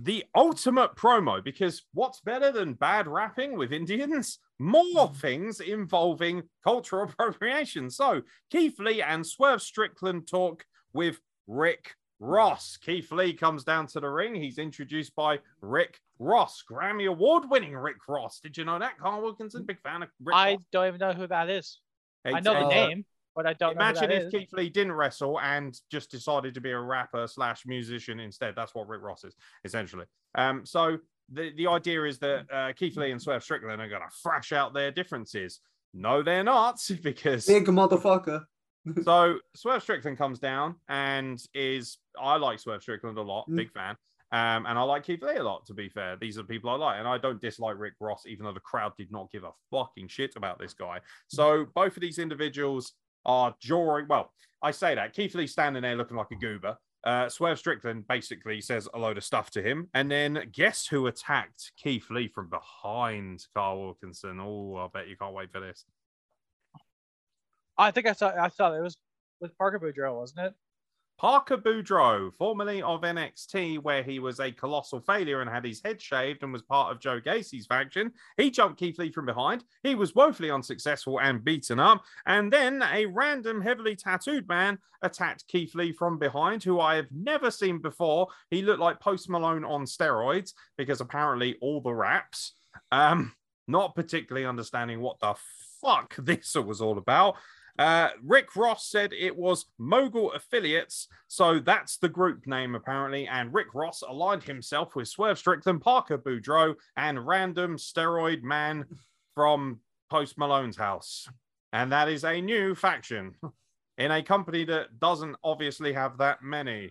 the ultimate promo because what's better than bad rapping with Indians? More things involving cultural appropriation. So Keith Lee and Swerve Strickland talk with Rick Ross. Keith Lee comes down to the ring. He's introduced by Rick Ross, Grammy Award winning Rick Ross. Did you know that, Carl Wilkinson? Big fan of Rick I Ross. don't even know who that is. I It's- know the uh, name, but I don't know who Imagine that if is. Keith Lee didn't wrestle and just decided to be a rapper slash musician instead. That's what Rick Ross is essentially. Um, so the the idea is that uh, Keith Lee and Swerve Strickland are going to thrash out their differences. No, they're not because Big motherfucker. so Swerve Strickland comes down and is I like Swerve Strickland a lot, Mm. big fan. Um, and I like Keith Lee a lot, to be fair. These are the people I like. And I don't dislike Rick Ross, even though the crowd did not give a fucking shit about this guy. So both of these individuals are drawing. Well, I say that. Keith Lee standing there looking like a goober. Uh, Swerve Strickland basically says a load of stuff to him. And then guess who attacked Keith Lee from behind Carl Wilkinson? Oh, I bet you can't wait for this. I think I saw. I saw it was with Parker Boudreaux, wasn't it? Parker Boudreaux, formerly of NXT, where he was a colossal failure and had his head shaved and was part of Joe Gacy's faction. He jumped Keith Lee from behind. He was woefully unsuccessful and beaten up. And then a random, heavily tattooed man attacked Keith Lee from behind, who I have never seen before. He looked like Post Malone on steroids because apparently all the raps. Um, not particularly understanding what the fuck this was all about. Uh, Rick Ross said it was Mogul Affiliates, so that's the group name apparently. And Rick Ross aligned himself with Swerve Strickland, Parker Boudreaux, and random steroid man from Post Malone's house. And that is a new faction in a company that doesn't obviously have that many.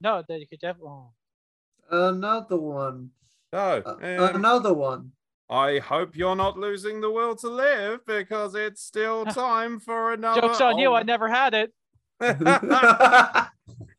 No, that you could definitely. Oh. Another one. So, Uh, um, another one. I hope you're not losing the will to live because it's still time for another. Joke's on you. I never had it.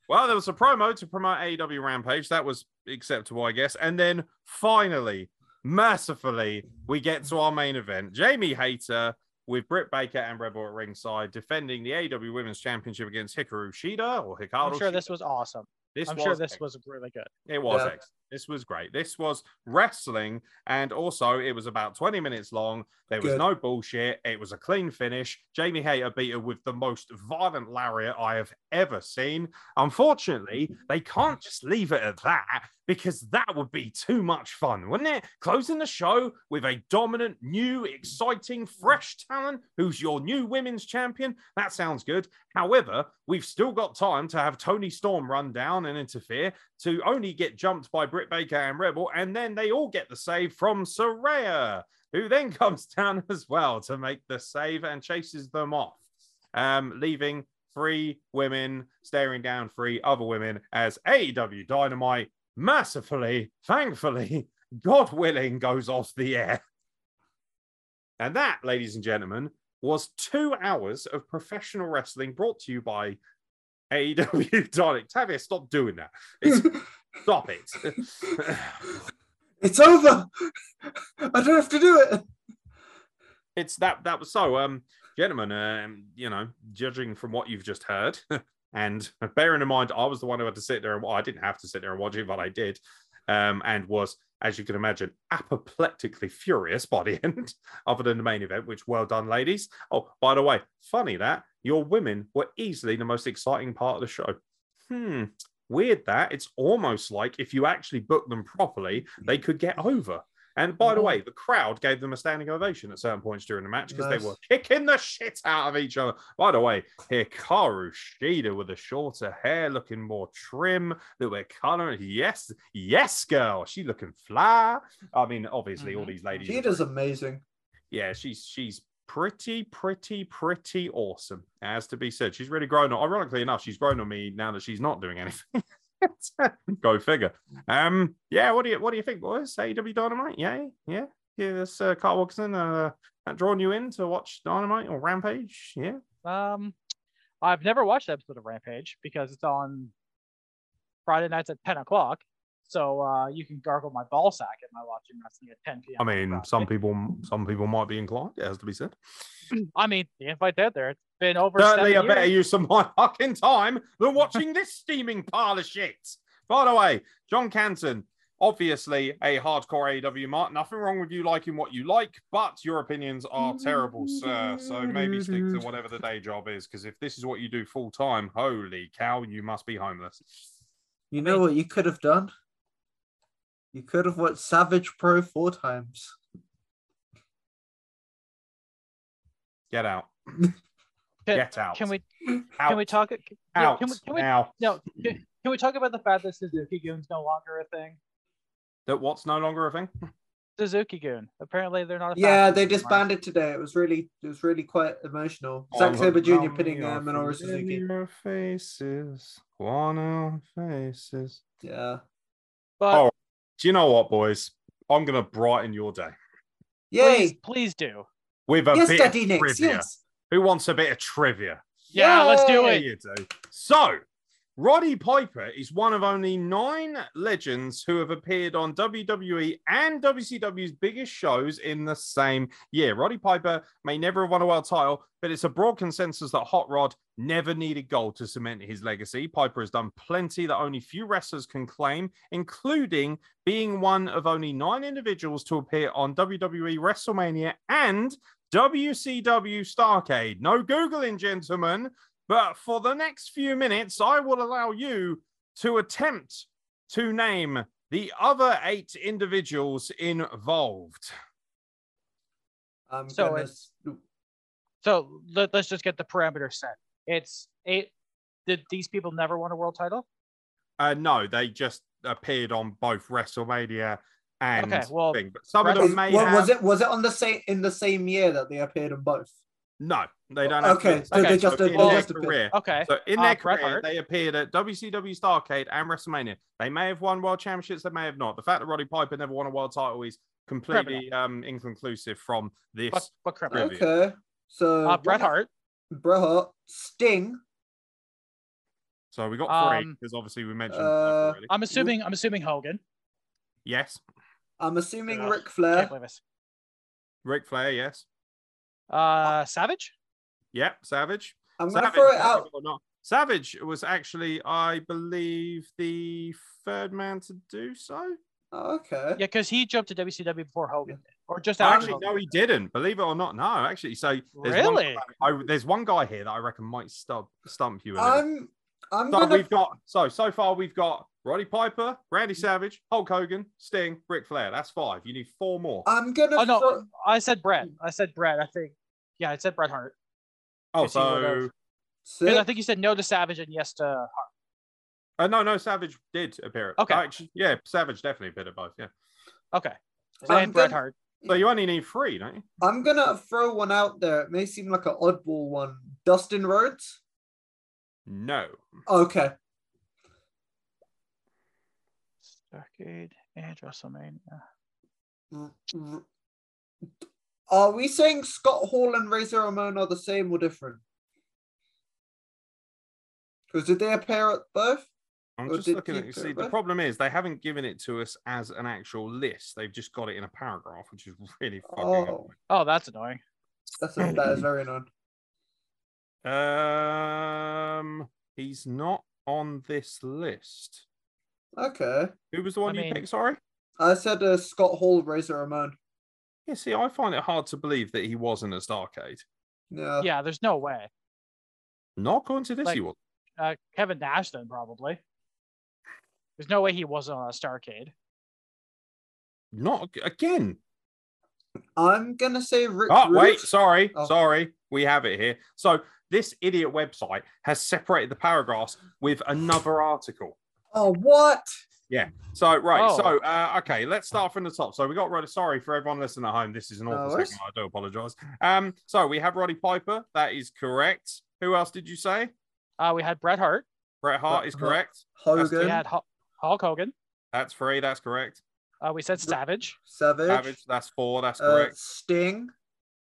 Well, there was a promo to promote AEW Rampage. That was acceptable, I guess. And then finally, mercifully, we get to our main event. Jamie Hayter with Britt Baker and Rebel at ringside defending the AEW Women's Championship against Hikaru Shida or Hikaru. I'm sure Shida. this was awesome. This I'm was sure this was really good. it was Yeah. excellent. This was great. This was wrestling, and also it was about 20 minutes long. There was Good. no bullshit. It was a clean finish. Jamie Hayter beat her with the most violent lariat I have ever seen. Unfortunately, they can't just leave it at that because that would be too much fun, wouldn't it? Closing the show with a dominant, new, exciting, fresh talent who's your new women's champion. That sounds good. However, we've still got time to have Toni Storm run down and interfere to only get jumped by Britt Baker and Rebel, and then they all get the save from Saraya, who then comes down as well to make the save and chases them off, um, leaving three women staring down three other women as AEW Dynamite mercifully, thankfully, God willing, goes off the air. And that, ladies and gentlemen, was two hours of professional wrestling brought to you by AEW Dynamic. Tavia, stop doing that. It's, stop it. it's over. I don't have to do it. it's that that was so um gentlemen um you know judging from what you've just heard and bearing in mind i was the one who had to sit there and well, i didn't have to sit there and watch it but i did um and was as you can imagine apoplectically furious by the end other than the main event which well done ladies. Oh by the way funny that your women were easily the most exciting part of the show. Hmm weird that. It's almost like if you actually book them properly they could get over And by the Mhm. way, the crowd gave them a standing ovation at certain points during the match because Nice. they were kicking the shit out of each other. By the way, Hikaru Shida with the shorter hair looking more trim that we're coloring. Yes, yes, girl. She looking fly. I mean, obviously, all Mhm. these ladies. She are does amazing. yeah, she's she's pretty, pretty, pretty awesome. As to be said, she's really grown on. Ironically enough, she's grown on me now that she's not doing anything. Go figure. Um, yeah. What do you what do you think, boys? AEW Dynamite? Yeah, yeah, yeah. This uh, Carl Wilkinson uh, drawing you in to watch Dynamite or Rampage? Yeah. Um, I've never watched the episode of Rampage because it's on Friday nights at 10 o'clock. So uh, you can gargle my ball sack at my watching wrestling at 10 p.m. I mean, some people some people might be inclined. It has to be said. I mean, the invite's out there. It's been over Certainly, a seven better years. use of my fucking time than watching this steaming pile of shit. By the way, John Canton, obviously a hardcore AEW mark. Nothing wrong with you liking what you like, but your opinions are terrible, sir. So maybe stick to whatever the day job is, because if this is what you do full time, holy cow, you must be homeless. You know what you could have done? You could have watched Savage Pro four times. Get out. Can, Get out. can we out. can we talk? yeah, out Can we, can we now? no? Can, can we talk about the fact that Suzuki-gun's no longer a thing? That what's no longer a thing? Suzuki-gun. Apparently, they're not. A Yeah, faction they anymore. disbanded today. It was really, it was really quite emotional. All Zack of Sabre Jr. them pinning uh, are Minoru Suzuki. familiar faces, one faces. Yeah. But Oh, Do you know what, boys? I'm gonna brighten your day Yay! please do. with a Yes, bit Daddy of Nix. trivia. Yes. Who wants a bit of trivia? Yeah, let's do Yeah, it. you do. So, Roddy Piper is one of only nine legends who have appeared on WWE and WCW's biggest shows in the same year. Roddy Piper may never have won a world title, but it's a broad consensus that Hot Rod never needed gold to cement his legacy. Piper has done plenty that only few wrestlers can claim, including being one of only nine individuals to appear on WWE WrestleMania and WCW Starcade. No Googling, gentlemen. But for the next few minutes, I will allow you to attempt to name the other eight individuals involved. I'm So gonna. it's- So let, us just get the parameters set. It's eight. Did these people never won a world title? Uh, no, they just appeared on both WrestleMania and Okay, well, thing. But some of them may Well, have. was it was it on the same in the same year that they appeared on both? No, they don't. Have Okay, to. so they just- in they their just appeared. career. Okay. So in Uh, their Bret career, Hart. they appeared at WCW Starcade and WrestleMania. They may have won world championships, they may have not. The fact that Roddy Piper never won a world title is completely um, inconclusive from this. But, but Okay, so Uh, Bret Hart. Bret Hart, Sting. so we got three Um, because obviously we mentioned uh, Piper. I'm assuming. I'm assuming Hogan. Yes, I'm assuming Ugh, Ric Can't Flair. Ric Flair. Yes, Uh, Savage. Yep. Savage. I'm gonna Savage, throw it out. or not. Savage was actually, I believe, the third man to do so. Oh, okay. Yeah, because he jumped to WCW before Hogan, did, or just after. Actually, Hogan. no, he didn't. Believe it or not, no. Actually, so there's Really? One, I, there's one guy here that I reckon might stump stump you. A little. I'm I'm so gonna we've got so so far we've got Roddy Piper, Randy mm. Savage, Hulk Hogan, Sting, Ric Flair. That's five. You need four more. I'm gonna Oh no, throw- I said Bret. Hmm. I said Bret. I think. Yeah, I said Bret Hart. Oh, if so Because I think you said no to Savage and yes to Hart. uh, no, no, Savage did appear. Okay. Actually, yeah, Savage definitely appeared at both. Yeah. Okay. So I'm Bret Hart. So you only need three, don't you? I'm gonna throw one out there. It may seem like an oddball one. Dustin Rhodes. No. Okay. Starcade and WrestleMania. R- r- Are we saying Scott Hall and Razor Ramon are the same or different? Because did they appear at both? I'm Or just looking at you. See, the problem is they haven't given it to us as an actual list. They've just got it in a paragraph, which is really fucking Oh, Oh, that's annoying. that's a, that is very annoying. annoying. Um, he's not on this list. Okay. Who was the one I you mean- picked? Sorry. I said uh, Scott Hall, Razor Ramon. Yeah. See, I find it hard to believe that he wasn't at Starcade. Yeah. Yeah, there's no way. Not going to this, he was. Uh, Kevin Nash then probably. There's no way he wasn't on a Starcade. Not again. I'm gonna say Rick. Oh, wait, sorry, Oh. sorry. We have it here. So this idiot website has separated the paragraphs with another article. Oh, what? So right, Oh. so uh, okay, let's start from the top. So we got Roddy. Sorry for everyone listening at home. This is an awful worries. segment. I do apologize. Um, so we have Roddy Piper. That is correct. Who else did you say? Uh, we had Bret Hart. Bret Hart is correct. Hogan, We had Hu- Hulk Hogan. That's three. That's correct. Uh, we said Savage. Savage, Savage. That's four. That's uh, correct. Sting,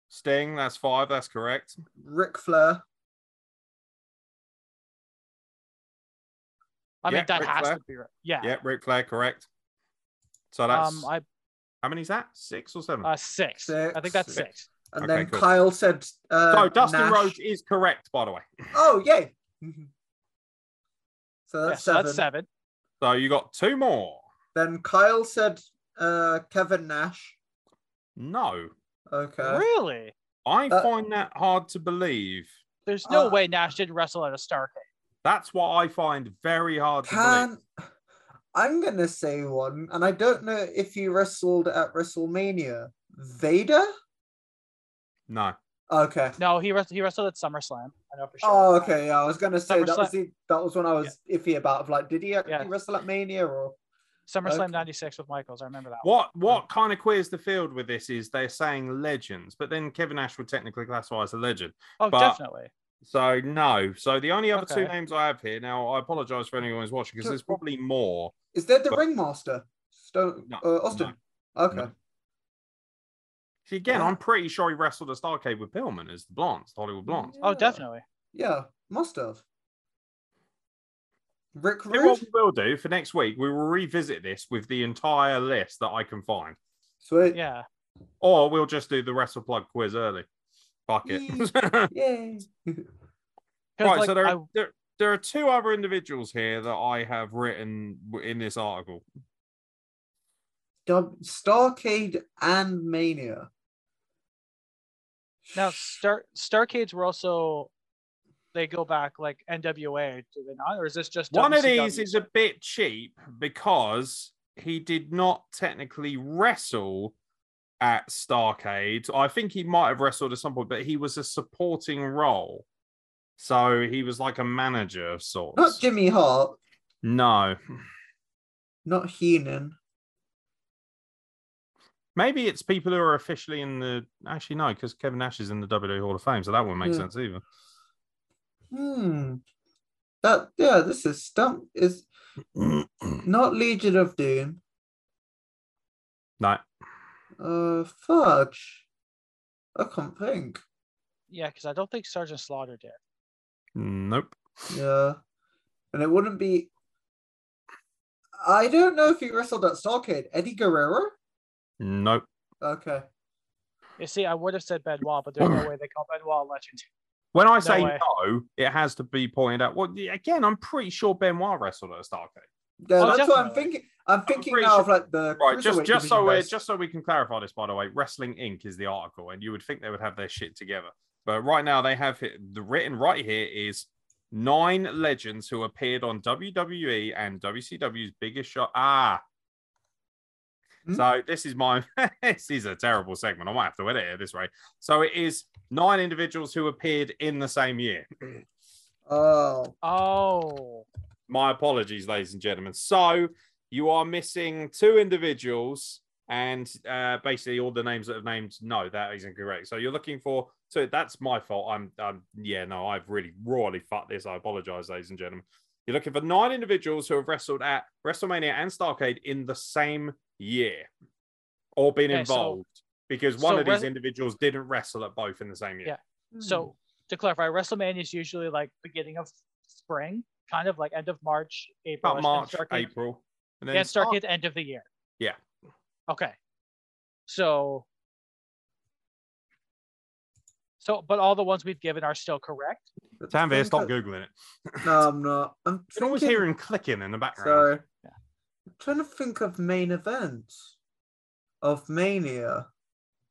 Sting. That's five. That's correct. Ric Flair. I mean, that Ric has Flair. to be right. Yeah. Yeah, Ric Flair. Correct. So that's Um, I how many's that? Six or seven? uh six. I think that's Six. six. And Okay, then cool. Kyle said. Uh, so Dustin Nash. Rhodes is correct, by the way. Oh, yay! so Yeah, that's so seven. that's seven. So you got two more. Then Kyle said uh, Kevin Nash. No, Okay. Really? I Uh, find that hard to believe. There's no Uh, way Nash didn't wrestle at a Starcade. That's what I find very hard to believe. Can I'm gonna say one, and I don't know if he wrestled at WrestleMania. Vader? No. Okay. No, he wrestled. He wrestled at SummerSlam. I know for sure. Oh, okay. Yeah, I was gonna say that was the that was when I was iffy about. Of like, did he actually Yeah. wrestle at Mania or? SummerSlam okay. '96 with Michaels. I remember that. one. What what kind of queers the field with this is they're saying legends, but then Kevin Nash would technically classify as a legend. Oh, but- definitely. So no. So the only other two names I have here now, I apologize for anyone who's watching because there's probably more. Is there the But- ringmaster? Stone No, uh, Austin. Okay. no. See, again, Yeah. I'm pretty sure he wrestled at Starcade with Pillman as the Blondes, Hollywood Blondes. Oh, definitely. Yeah, must have. Rick You know what we will do for next week? We will revisit this with the entire list that I can find. Sweet. Yeah. Or we'll just do the wrestle plug quiz early. Fuck it. Yay. 'Cause, right, like, so there I- are, there, there are two other individuals here that I have written in this article. Dub- Starcade and Mania. now Star Starcades were also they go back like NWA, do they not? Or is this just One of these is a bit cheap because he did not technically wrestle at Starcade. I think he might have wrestled at some point, but he was a supporting role. So he was like a manager of sorts. Not Jimmy Hart. no. Not Heenan. Maybe it's people who are officially in the. Actually, no, because Kevin Nash is in the WWE Hall of Fame, so that wouldn't make Yeah. sense either. Hmm. That yeah, this is stump is not Legion of Doom. no. Uh, fudge. I can't think. yeah, because I don't think Sergeant Slaughter did. Nope. Yeah, and it wouldn't be. I don't know if he wrestled at Starcade. Eddie Guerrero. Nope. Okay. You see, I would have said Benoit, but there's no way they call Benoit a legend. When I say way. no, it has to be pointed out. Well, again, I'm pretty sure Benoit wrestled at Starcade. Yeah, Oh, that's what I'm thinking. I'm thinking pretty now of like the Right, just just so we just so we can clarify this, by the way, Wrestling Inc. is the article, and you would think they would have their shit together, but right now they have it. The written right here is nine legends who appeared on WWE and WCW's biggest show. Ah. Hmm? So this is my this is a terrible segment. I might have to edit it this way. So it is nine individuals who appeared in the same year. Oh, Oh, My apologies, ladies and gentlemen. So you are missing two individuals, and uh, basically all the names that have named. No, that isn't correct. So you're looking for. So that's my fault. I'm. Um. Yeah. No, I've really royally fucked this. I apologize, ladies and gentlemen. You're looking for nine individuals who have wrestled at WrestleMania and Starcade in the same year, or been Okay, so- involved. because one so of these res- individuals didn't wrestle at both in the same year. Yeah. so to clarify, WrestleMania is usually like beginning of spring, kind of like end of March, April. About March, Starcade, April, and then Yeah, Star- Starcade end of the year. Yeah. Okay. So. So, but all the ones we've given are still correct. Let's Tanvir, think stop of- googling it. No, I'm not. I'm You can always thinking- hear him clicking in the background. Sorry. Yeah. I'm trying to think of main events of Mania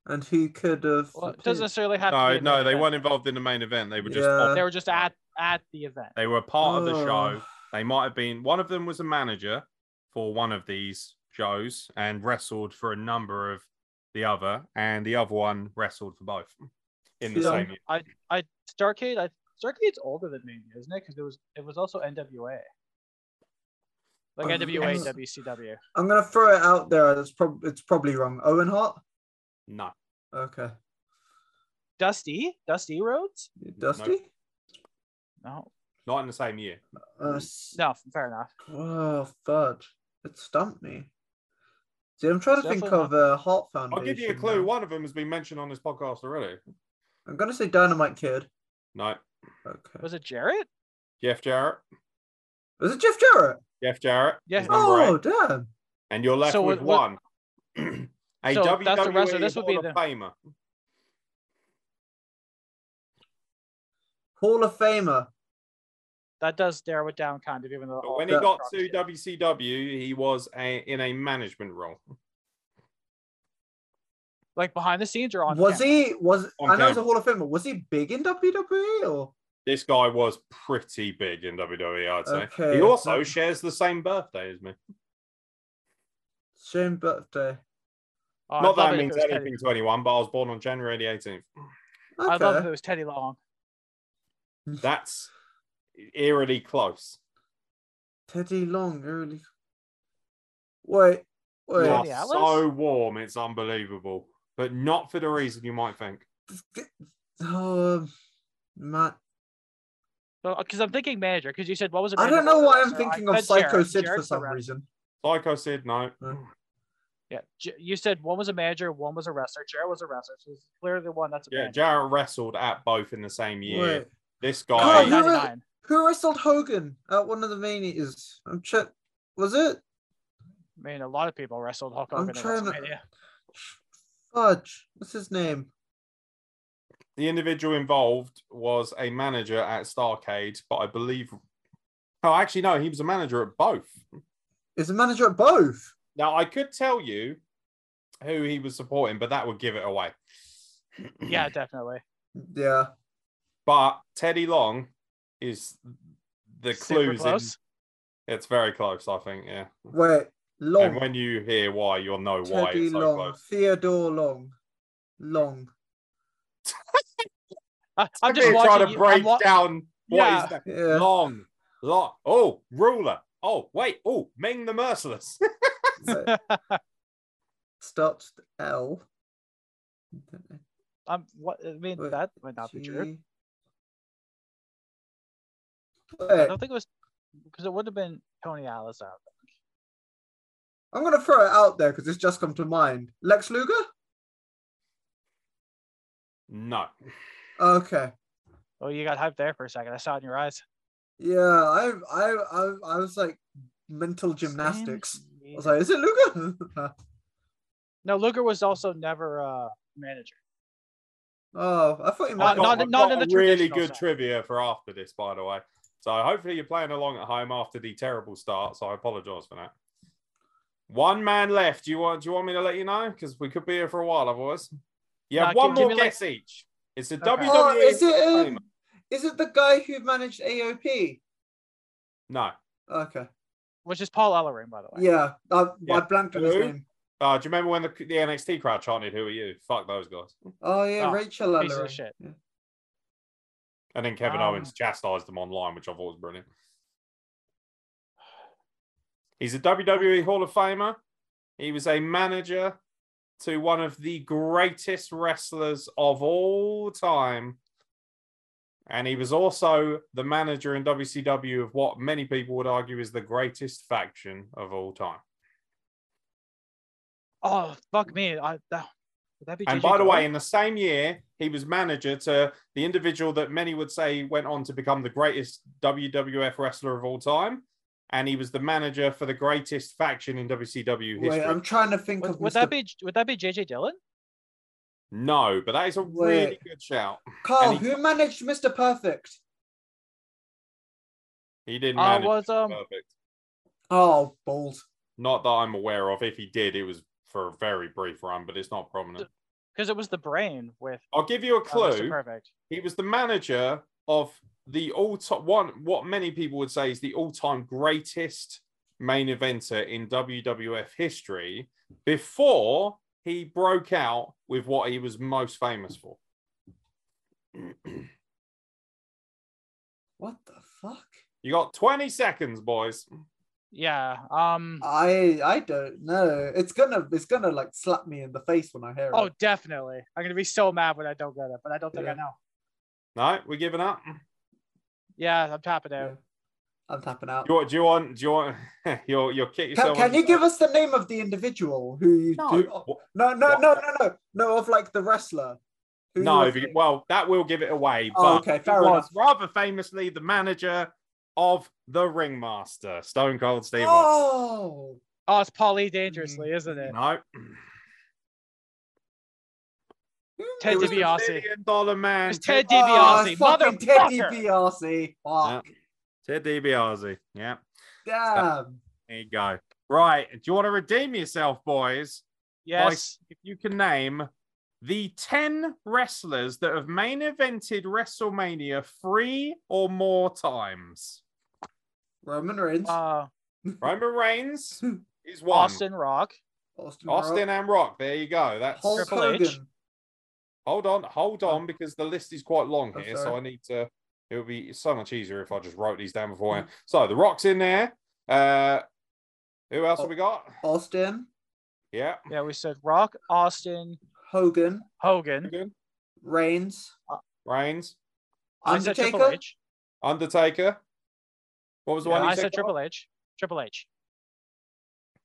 and who could have. Well, it doesn't necessarily have to No, be no, they event. weren't involved in the main event. They were just Yeah. They were just at at the event. they were part of the show. They might have been one of them was a manager for one of these shows and wrestled for a number of the other, and the other one wrestled for both in the Yeah. same year. I I Starcade. I Starcade's older than Mania, isn't it? Because it was it was also NWA. Like Oh, NWA yes. and WCW. I'm gonna throw it out there. It's prob it's probably wrong. Owen Hart. No, Okay. Dusty, Dusty Rhodes. Dusty. No, not in the same year. Uh, no, fair enough. Oh, fudge. It stumped me. See, I'm trying to think Definitely of uh, Heart Foundation. I'll give you a clue. One of them has been mentioned on this podcast already. I'm gonna say Dynamite Kid. No, Okay. Was it Jarrett? Jeff Jarrett. Was it Jeff Jarrett? Jeff Jarrett. Yes. is number Oh, eight. damn. and you're left So with what- one. a So WWE that's the wrestler. This would Hall be of the- Famer. Hall of Famer. That does narrow it down kind of, even though. But when he got to WCW, he was a, in a management role. like behind the scenes or on. was camera? he? Was On I know he's a camera. Hall of Famer. Was he big in WWE or? This guy was pretty big in WWE, I'd say. Okay. He also um, shares the same birthday as me. Same birthday. Oh, Not love that it it if means it was Teddy- anything to anyone, but I was born on January the 18th. I'd love if it was Teddy Long. That's eerily close. Teddy Long, early. Wait, wait. You are so warm, it's unbelievable. But not for the reason you might think. Um, Matt. Because I'm thinking manager. Because you said what was it? I don't know why I'm thinking of Psycho Jarrett. Sid for some wrestler. reason. Psycho Sid, no. Yeah, you said one was a manager, one was a wrestler. Jarrett was a wrestler, so he's clearly the one that's a Yeah, manager. Jarrett wrestled at both in the same year. Wait, This Oh, guy, who- 99. Who wrestled Hogan at one of the manias? I'm check. Was it? I mean, a lot of people wrestled Hulk I'm Hogan in trying to- WrestleMania. Fudge. What's his name? the individual involved was a manager at Starcade, but I believe. Oh, actually, no, he was a manager at both. Is a manager at both? Now, I could tell you who he was supporting, but that would give it away. Yeah, definitely. Yeah. But Teddy Long is the Super clues. In, it's very close, I think. Yeah. Wait. Long. And when you hear why, you'll know why it's so Long. close. Theodore Long. Long. I, I'm just trying to you- break I'm wa- down what Yeah. is Yeah. long, long. Oh, ruler. Oh, wait. Oh, Ming the Merciless. Wait. Starts L. I'm what I mean Wait, that might not be true. G. I Wait, don't think it was because it would have been Tony Alice out. I'm gonna throw it out there because it's just come to mind. Lex Luger. no. Okay. Oh, you got hyped there for a second. I saw it in your eyes. Yeah, I, I, I, I was like mental gymnastics. I was like, is it Luger? No, Luger was also never a manager. oh, I thought he Uh, might. I've got, not- not in the really good sense. trivia for after this, by the way. So hopefully you're playing along at home after the terrible start. So I apologise for that. One man left. Do you want? Do you want me to let you know? Because we could be here for a while, otherwise. Yeah, have Nah, one give- give more me, like- guess each. It's a Okay. WWE. Oh, is it? Um, is it the guy who managed AOP? No. Okay. Which is Paul Ellering, by the way. Yeah, I, I blanked on his name. Uh, do you remember when the, the NXT crowd chanted, "Who are you?" Fuck those guys. Oh yeah, Oh, Rachel piece of Ellering. shit. Yeah. And then Kevin Um, Owens chastised them online, which I thought was brilliant. He's a WWE Hall of Famer. He was a manager to one of the greatest wrestlers of all time. And he was also the manager in WCW of what many people would argue is the greatest faction of all time. Oh fuck me! I that, would that be? And JJ by the way, in the same year, he was manager to the individual that many would say went on to become the greatest WWF wrestler of all time. And he was the manager for the greatest faction in WCW history. Wait, I'm trying to think would, of would Mr. that be would that be JJ Dillon? No, but that is a really good shout. Carl, he- who managed Mr. Perfect? He didn't Uh, manage was um perfect. Oh, balls. Not that I'm aware of. If he did, it was for a very brief run, but it's not prominent. because it was the brain with I'll give you a uh, clue. Perfect. he was the manager of the all time one what many people would say is the all-time greatest main eventer in WWF history before he broke out with what he was most famous for. What the fuck? You got 20 seconds, boys. Yeah. Um. I I don't know. It's gonna it's gonna like slap me in the face when I hear Oh, it. Oh, definitely. I'm gonna be so mad when I don't get it, but I don't think Yeah. I know. No, we're giving up. Yeah, I'm tapping out. Yeah. I'm tapping out. Do you, want- do you want? Do you want? you'll you'll kick Can, yourself. can on you give us the name of the individual who you No. do? What- No, no, what? no, no, no, no, of like the wrestler. who No, were you- well, that will give it away. Oh, okay, he fair enough. rather famously the manager of the Ringmaster, Stone Cold Steve Oh, Oh, it's Paulie Dangerously, mm. isn't it? No, Ted it was the DiBiase. Million Dollar Man. It's Ted oh, DiBiase, it's fucking Ted. DiBiase. Fuck. Ted DiBiase. Yeah, Damn. there you go. Right, do you want to redeem yourself, boys? Yes. If you can name the 10 wrestlers that have main evented WrestleMania three or more times. Roman Reigns. Uh, Roman Reigns is one. Austin Rock. Austin, Austin Rock, and Rock. There you go. That's Hulk Triple H. Hold on, hold on, because the list is quite long Oh, here. so. I need to it would be so much easier if I just wrote these down Mm. beforehand. So the Rock's in there. Uh who else Oh. have we got? Austin, Yeah. Yeah, we said Rock, Austin, Hogan, Hogan. Good. Reigns, Reigns. I said Triple Undertaker. Undertaker. What was the Yeah, one I said? said Triple H. Triple H.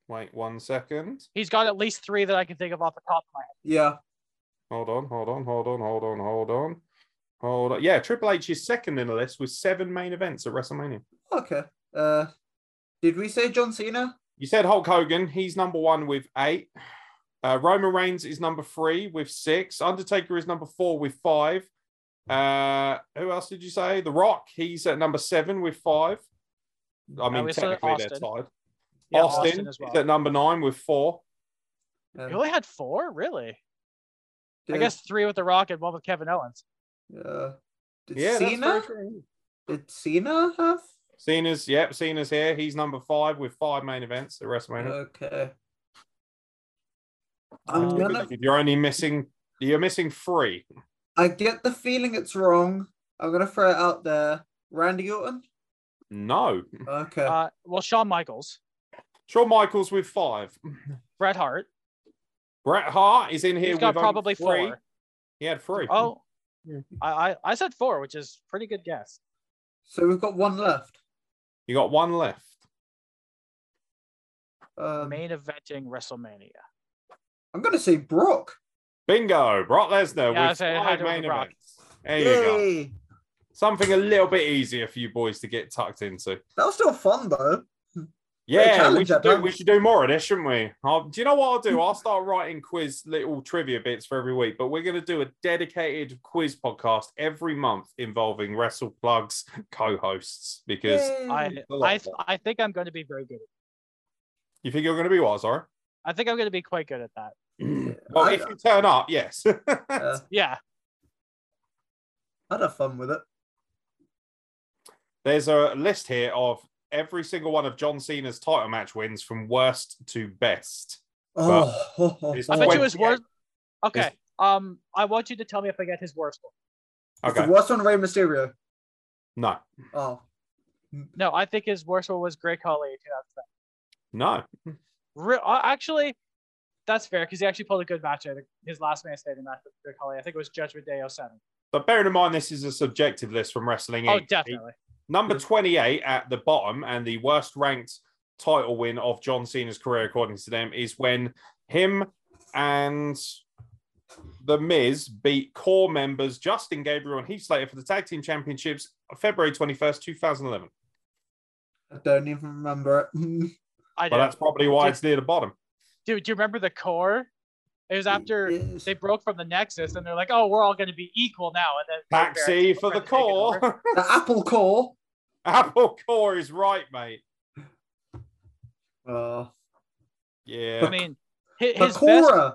Wait one second. He's got at least three that I can think of off the top of my head. Yeah. Hold on, hold on, hold on, hold on, hold on. Hold on. Yeah, Triple H is second in the list with seven main events at WrestleMania. Okay. Uh, did we say John Cena? You said Hulk Hogan. He's number one with eight. Uh, Roman Reigns is number three with six. Undertaker is number four with five. Uh, who else did you say? The Rock. He's at number seven with five. I mean, we said technically they're tied. Yeah, Austin, as well. is at number nine with four. Um, You only had four, really? I guess three with The Rock and one with Kevin Owens. Uh, did Yeah, that's Cena? very true. Did Cena have? Cena's, yep, Cena's here. He's number five with five main events at WrestleMania. Okay. I'm gonna. You're only missing, you're missing three. I get the feeling it's wrong. I'm gonna throw it out there. Randy Orton. No. Okay. Uh, well, Shawn Michaels, Shawn Michaels with five. Bret Hart. Bret Hart is in here He's with got only probably three. four. He had three. Oh, Yeah. I, I I said four, which is pretty good guess. so we've got one left. You got one left. Um, Main eventing WrestleMania. I'm gonna say Brock. Bingo. Brock Lesnar Yeah, I with said five had to go main Brock. events. There you go. Yay! Something a little bit easier for you boys to get tucked into. That was still fun though. Yeah, we should, do, we should do more of this, shouldn't we? I'll- do you know what I'll do? I'll start writing quiz little trivia bits for every week, but we're going to do a dedicated quiz podcast every month involving Wrestle Plugs co-hosts because I Yay. a lot I. I think I'm going to be very good. At you think you're going to be what? Sorry. I think I'm going to be quite good at that. Well, I- if you turn up, yes. Uh, Yeah. I'd have fun with it. There's a list here of every single one of John Cena's title match wins from worst to best. Oh, I bet you his 28. worst. Okay. Um, I want you to tell me if I get his worst one. It's Okay. the worst one, Rey Mysterio. No, Oh, No, I think his worst one was Great Khali. in 2007. no. Re- uh, actually, that's fair because he actually pulled a good match out. of His last man standing match with Great Khali. I think it was Judgment Day 07. But bearing in mind, this is a subjective list from Wrestling Oh, Inc. definitely. Number 28 at the bottom and the worst ranked title win of John Cena's career, according to them, is when him and The Miz beat Corre members Justin Gabriel and Heath Slater for the Tag Team Championships February 21st, 2011. I don't even remember it. I But do. that's probably why it's near the bottom. Dude, do you remember the Corre? It was after Yes. they broke from the Nexus and they're like, oh, we're all going to be equal now. And then Taxi for the tried to take it over. Corre. the Apple Core. Apple core is right, mate. Uh, Yeah. I mean, his, his best. I'm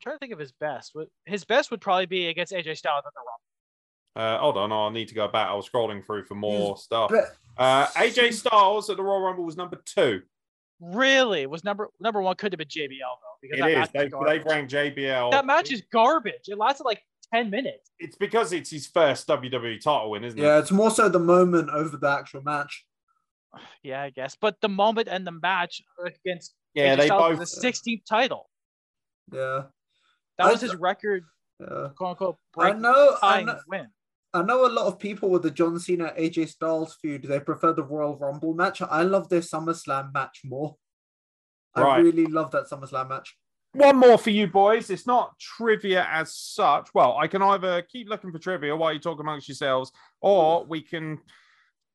trying to think of his best. His best would probably be against AJ Styles at the Rumble. Uh, hold on, I'll need to go back. I was scrolling through for more stuff. Uh, AJ Styles at the Royal Rumble was number two. Really? Was number number one could have been JBL though because It that is. match, They, they ranked JBL. that match is garbage. It lasted like ten minutes. It's because it's his first WWE title win, isn't Yeah, it? Yeah, it's more so the moment over the actual match. Yeah, I guess. But the moment and the match against Yeah, AJ they Styles both. the 16th title. Yeah, That I was his record, yeah. quote unquote, I break know. I know. win. I know a lot of people with the John Cena AJ Styles feud, they prefer the Royal Rumble match. I love their SummerSlam match more. I really love that SummerSlam match. One more for you boys. It's not trivia as such. Well, I can either keep looking for trivia while you talk amongst yourselves, or we can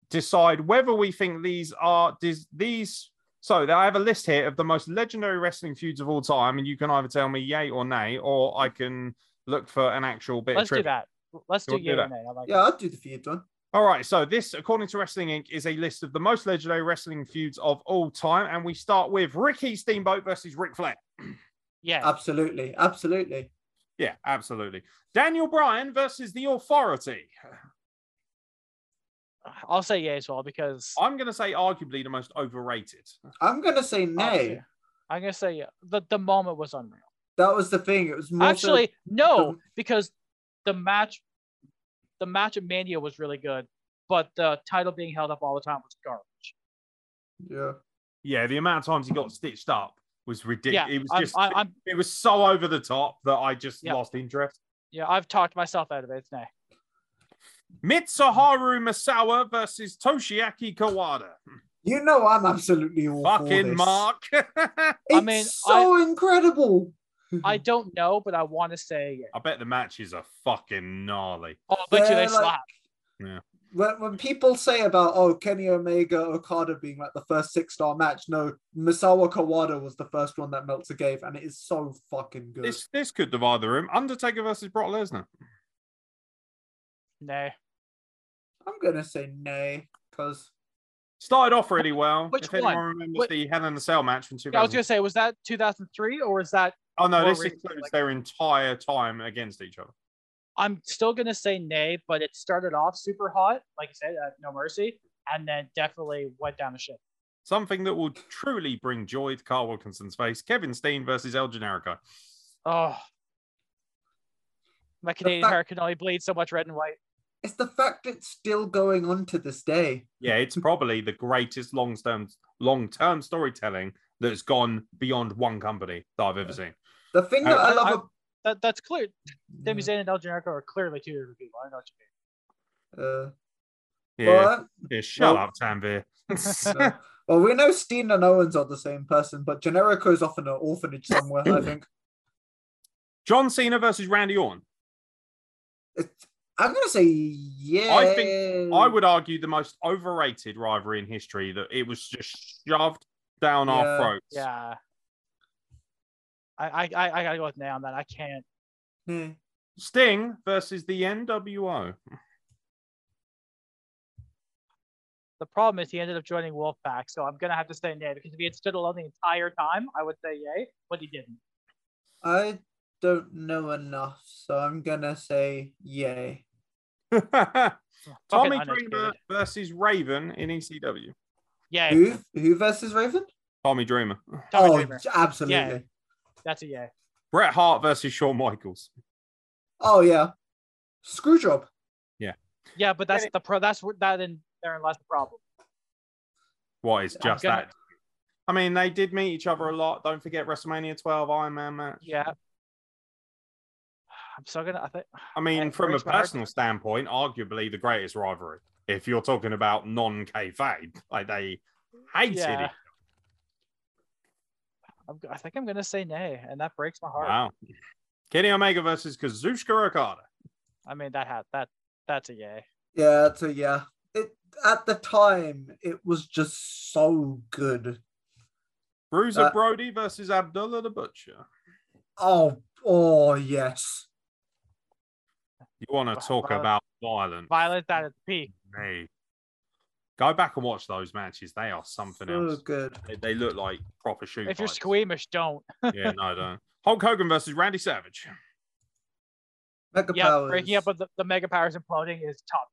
decide whether we think these are these. these so I have a list here of the most legendary wrestling feuds of all time, and you can either tell me yay or nay, or I can look for an actual bit Let's of do trivia. That. Let's You do wanna do yeah or nay. I like Yeah, I'd do the feud one. All right, so this, according to Wrestling Inc., is a list of the most legendary wrestling feuds of all time, and we start with Ricky Steamboat versus Ric Flair. Yeah. Absolutely, absolutely. Yeah, absolutely. Daniel Bryan versus The Authority. I'll say yeah as well because I'm going to say arguably the most overrated. I'm gonna say uh, nay. yeah. I'm gonna say yeah. The the moment was unreal. That was the thing. It was more so- Actually, no, because the match, the match of Mania was really good, but the title being held up all the time was garbage. yeah. Yeah, the amount of times he got stitched up was ridiculous. Yeah, it was I'm, just, I, I'm it was so over the top that I just Yeah. lost interest. yeah, I've talked myself out of it. It's nay. Mitsuharu Misawa versus Toshiaki Kawada. You know I'm absolutely all for Fucking this. Mark. It's I mean, so incredible. I don't know, but I want to say yeah. I bet the matches are fucking gnarly. Oh, I bet you They're like- slap. Yeah. When, when people say about oh Kenny Omega Okada being like the first six star match, no, Misawa Kawada was the first one that Meltzer gave, and it is so fucking good. This this could divide the room. Undertaker versus Brock Lesnar. Nay. I'm gonna say nay because Started off really well. Which if anyone one? remembers Wh- the Hell in a Cell match from 2000. Yeah, I was gonna say, was that 2003 or was that? Oh no, this includes like- their entire time against each other. I'm still gonna say nay, but it started off super hot, like I said, at No Mercy, and then definitely went down the ship. Something that will truly bring joy to Carl Wilkinson's face. Kevin Steen versus El Generico. Oh, my Canadian fact- hair can only bleed so much red and white. it's the fact it's still going on to this day. Yeah, it's probably the greatest long-term long-term storytelling that's gone beyond one company that I've ever seen. The thing I- that I, I- love, I- ab- That that's clear. Sami Yeah. Zayn and El Generico are clearly two different people. I know what you mean. uh, Yeah, well, yeah shut well- up, Tanvir. no. well, we know Steen and Owens are the same person, but Generico's off in an orphanage somewhere. I think. John Cena versus Randy Orton. It's, I'm gonna say yeah. I think I would argue the most overrated rivalry in history that it was just shoved down our Yeah. throats. Yeah. I I I, I gotta go with nay on that. I can't. Yeah. Sting versus the NWO. The problem is he ended up joining Wolfpack, so I'm gonna have to say nay because if he had stood alone the entire time, I would say yay, but he didn't. I don't know enough, so I'm gonna say yay. Tommy Dreamer versus Raven in ECW. Yay. Who? Who versus Raven? Tommy Dreamer. Tommy oh, Dreamer. absolutely. Yeah. That's a yay. Bret Hart versus Shawn Michaels. Oh yeah. Screwjob. Yeah, Yeah, but that's the pro. That's where- that in therein lies the problem. What is just gonna- that? I mean, they did meet each other a lot. Don't forget WrestleMania 12 Iron Man match. Yeah. I'm so gonna. I think. I mean, it from a breaks my heart. personal standpoint, arguably the greatest rivalry. If you're talking about non kayfabe, like they hated Yeah. it. I'm, I think I'm gonna say nay, and that breaks my heart. Wow. Kenny Omega versus Kazuchika Okada. I mean that had that. That's a yay. Yeah, it's a yeah. It at the time it was just so good. Bruiser Uh, Brody versus Abdullah the Butcher. Oh, oh yes. You want to talk Violent- about violence? Violence at its peak. Me. Go back and watch those matches. They are something So else. good. They, they look like proper shoot If you're squeamish, don't. yeah, no, don't. Hulk Hogan versus Randy Savage. Mega Yeah, powers. breaking up with the, the mega powers imploding is top.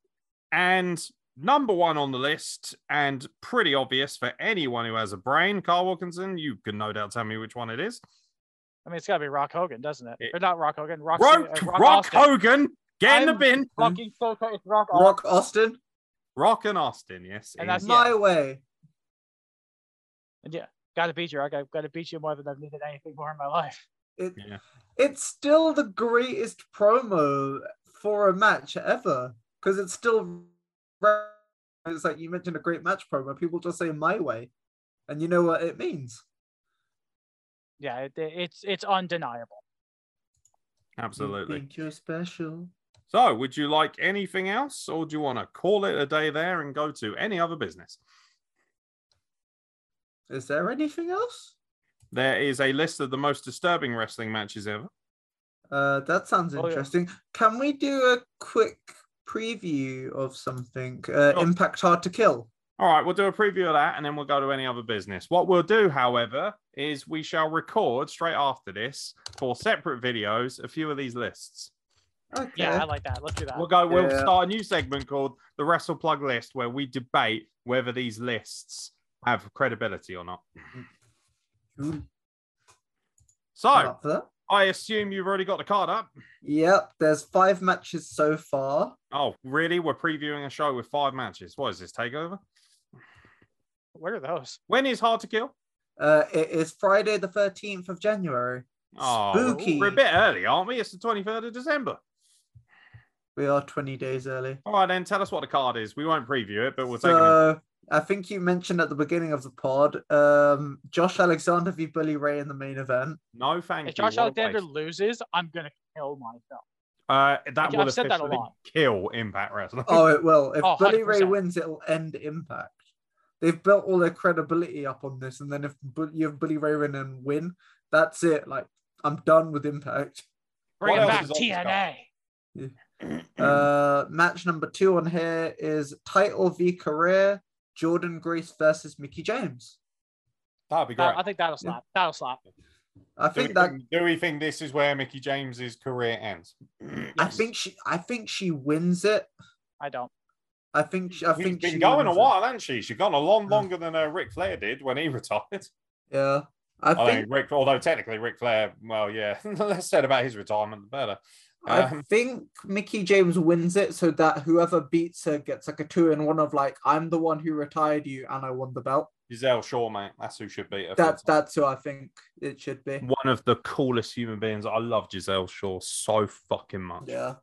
And number one on the list, and pretty obvious for anyone who has a brain, Carl Wilkinson. You can no doubt tell me which one it is. I mean, it's got to be Rock Hogan, doesn't it? It- or not Rock Hogan. Rock, Rock, uh, Rock, Austin. Hogan, get in the I'm bin. Fucking so tight. It's Rock. Austin. Rock Austin, Rock and Austin, yes. And that's- is. my way. And yeah, gotta beat you. Rock. I've got to beat you more than I've needed anything more in my life. It, Yeah. It's still the greatest promo for a match ever because it's still. It's like you mentioned a great match promo. People just say my way, and you know what it means. Yeah, it, it's it's undeniable. You Absolutely. think you're special. So, would you like anything else, or do you want to call it a day there and go to any other business? Is there anything else? There is a list of the most disturbing wrestling matches ever. Uh, that sounds Oh, yeah. interesting. Can we do a quick preview of something? Uh, Sure. Impact Hard to Kill. All right, we'll do a preview of that and then we'll go to any other business. What we'll do, however, is we shall record straight after this for separate videos a few of these lists. Okay. Yeah, I like that. Let's do that. We'll go, we'll Yeah. start a new segment called the Wrestle Plug List where we debate whether these lists have credibility or not. Ooh, So, I'm up for that. I assume you've already got the card up. Yep, there's five matches so far. Oh, really? We're previewing a show with five matches. What is this, takeover? Where are those? When is Hard to Kill? Uh, it is Friday the 13th of January. Oh, Spooky. we're a bit early, aren't we? It's the 23rd of December. We are 20 days early. All right, then tell us what the card is. We won't preview it, but we'll take it. So I think you mentioned at the beginning of the pod, um, Josh Alexander v Bully Ray in the main event. No, thank If you. Josh Alexander loses, I'm gonna kill myself. Uh, that I've will said that a lot. kill Impact Wrestling. Oh, it will. If Oh, Bully Ray wins, it'll end Impact. They've built all their credibility up on this, and then if you have Bully Ray win and win, that's it. Like I'm done with Impact. Bring What back, is on this card? TNA. Uh, match number two on here is title v career Jordynne Grace versus Mickie James. That'd be great. I think that'll slap. That'll slap. I do, think that think, do we think this is where Mickie James's career ends? I think she I think she wins it. I don't. I think she, I She's think been she going a wins it. while, hasn't she? She's gone a long longer than uh, Ric Flair did when he retired. Yeah, I I think think Rick, although technically Ric Flair, well, yeah, the less said about his retirement, the better. I Um, think Mickie James wins it so that whoever beats her gets like a two in one of like I'm the one who retired you and I won the belt. Gisele Shaw, mate, that's who should beat her. That that's who I think it should be. one of the coolest human beings. I love Gisele Shaw so fucking much. Yeah.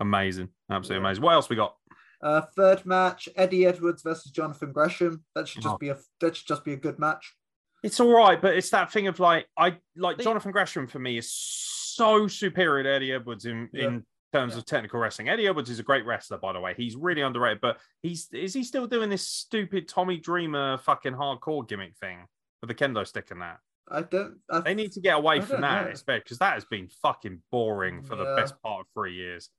Amazing. Absolutely Yeah. amazing. What else we got? Uh, third match: Eddie Edwards versus Jonathan Gresham. That should just Oh. be a that should just be a good match. It's all right, but it's that thing of like I like The- Jonathan Gresham for me is so superior to Eddie Edwards in Yeah. in terms Yeah. of technical wrestling. Eddie Edwards is a great wrestler, by the way. He's really underrated, but he's is he still doing this stupid Tommy Dreamer fucking hardcore gimmick thing with the kendo stick and that? I don't. I, They need to get away I from don't that, know. because that has been fucking boring for the best part of three years.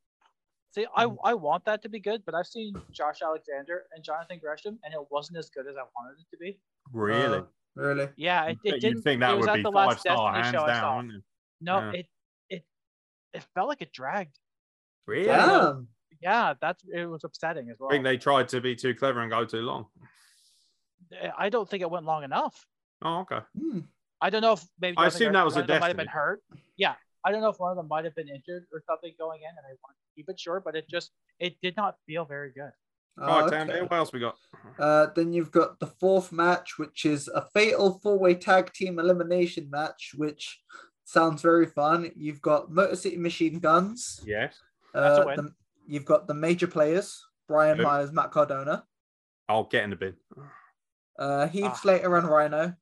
See, I, Mm. I want that to be good, but I've seen Josh Alexander and Jonathan Gresham, and it wasn't as good as I wanted it to be. Really? Uh, really. Yeah, it, it didn't. You think it that was would at be the five star, Destiny hands show down. saw. wouldn't? No, Yeah. it it it felt like it dragged. Really? Damn. Yeah, that's it was upsetting as well. I think they tried to be too clever and go too long. I don't think it went long enough. Oh, okay. Hmm. I don't know if maybe I assume that was a of them might have been hurt. Yeah, I don't know if one of them might have been injured or something going in, and they want to keep it short, but it just it did not feel very good. All right, Oh, Tam, okay. what else we got? Uh, then you've got the fourth match, which is a fatal four-way tag team elimination match, which sounds very fun. You've got Motor City Machine Guns. Yes. That's a Uh, win. the- you've got the major players: Brian Who? Myers, Matt Cardona, I'll get in the bin. uh, Heath Ah. Slater, and Rhino.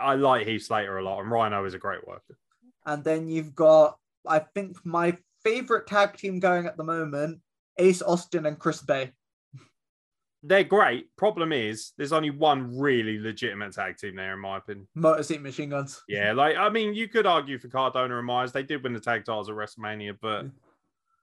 I like Heath Slater a lot, and Rhino is a great worker. And then you've got, I think, my favorite tag team going at the moment: Ace Austin and Chris Bey. They're great. Problem is, there's only one really legitimate tag team there, in my opinion. Motor City Machine Guns. Yeah, like I mean, you could argue for Cardona and Myers. They did win the tag titles at WrestleMania, but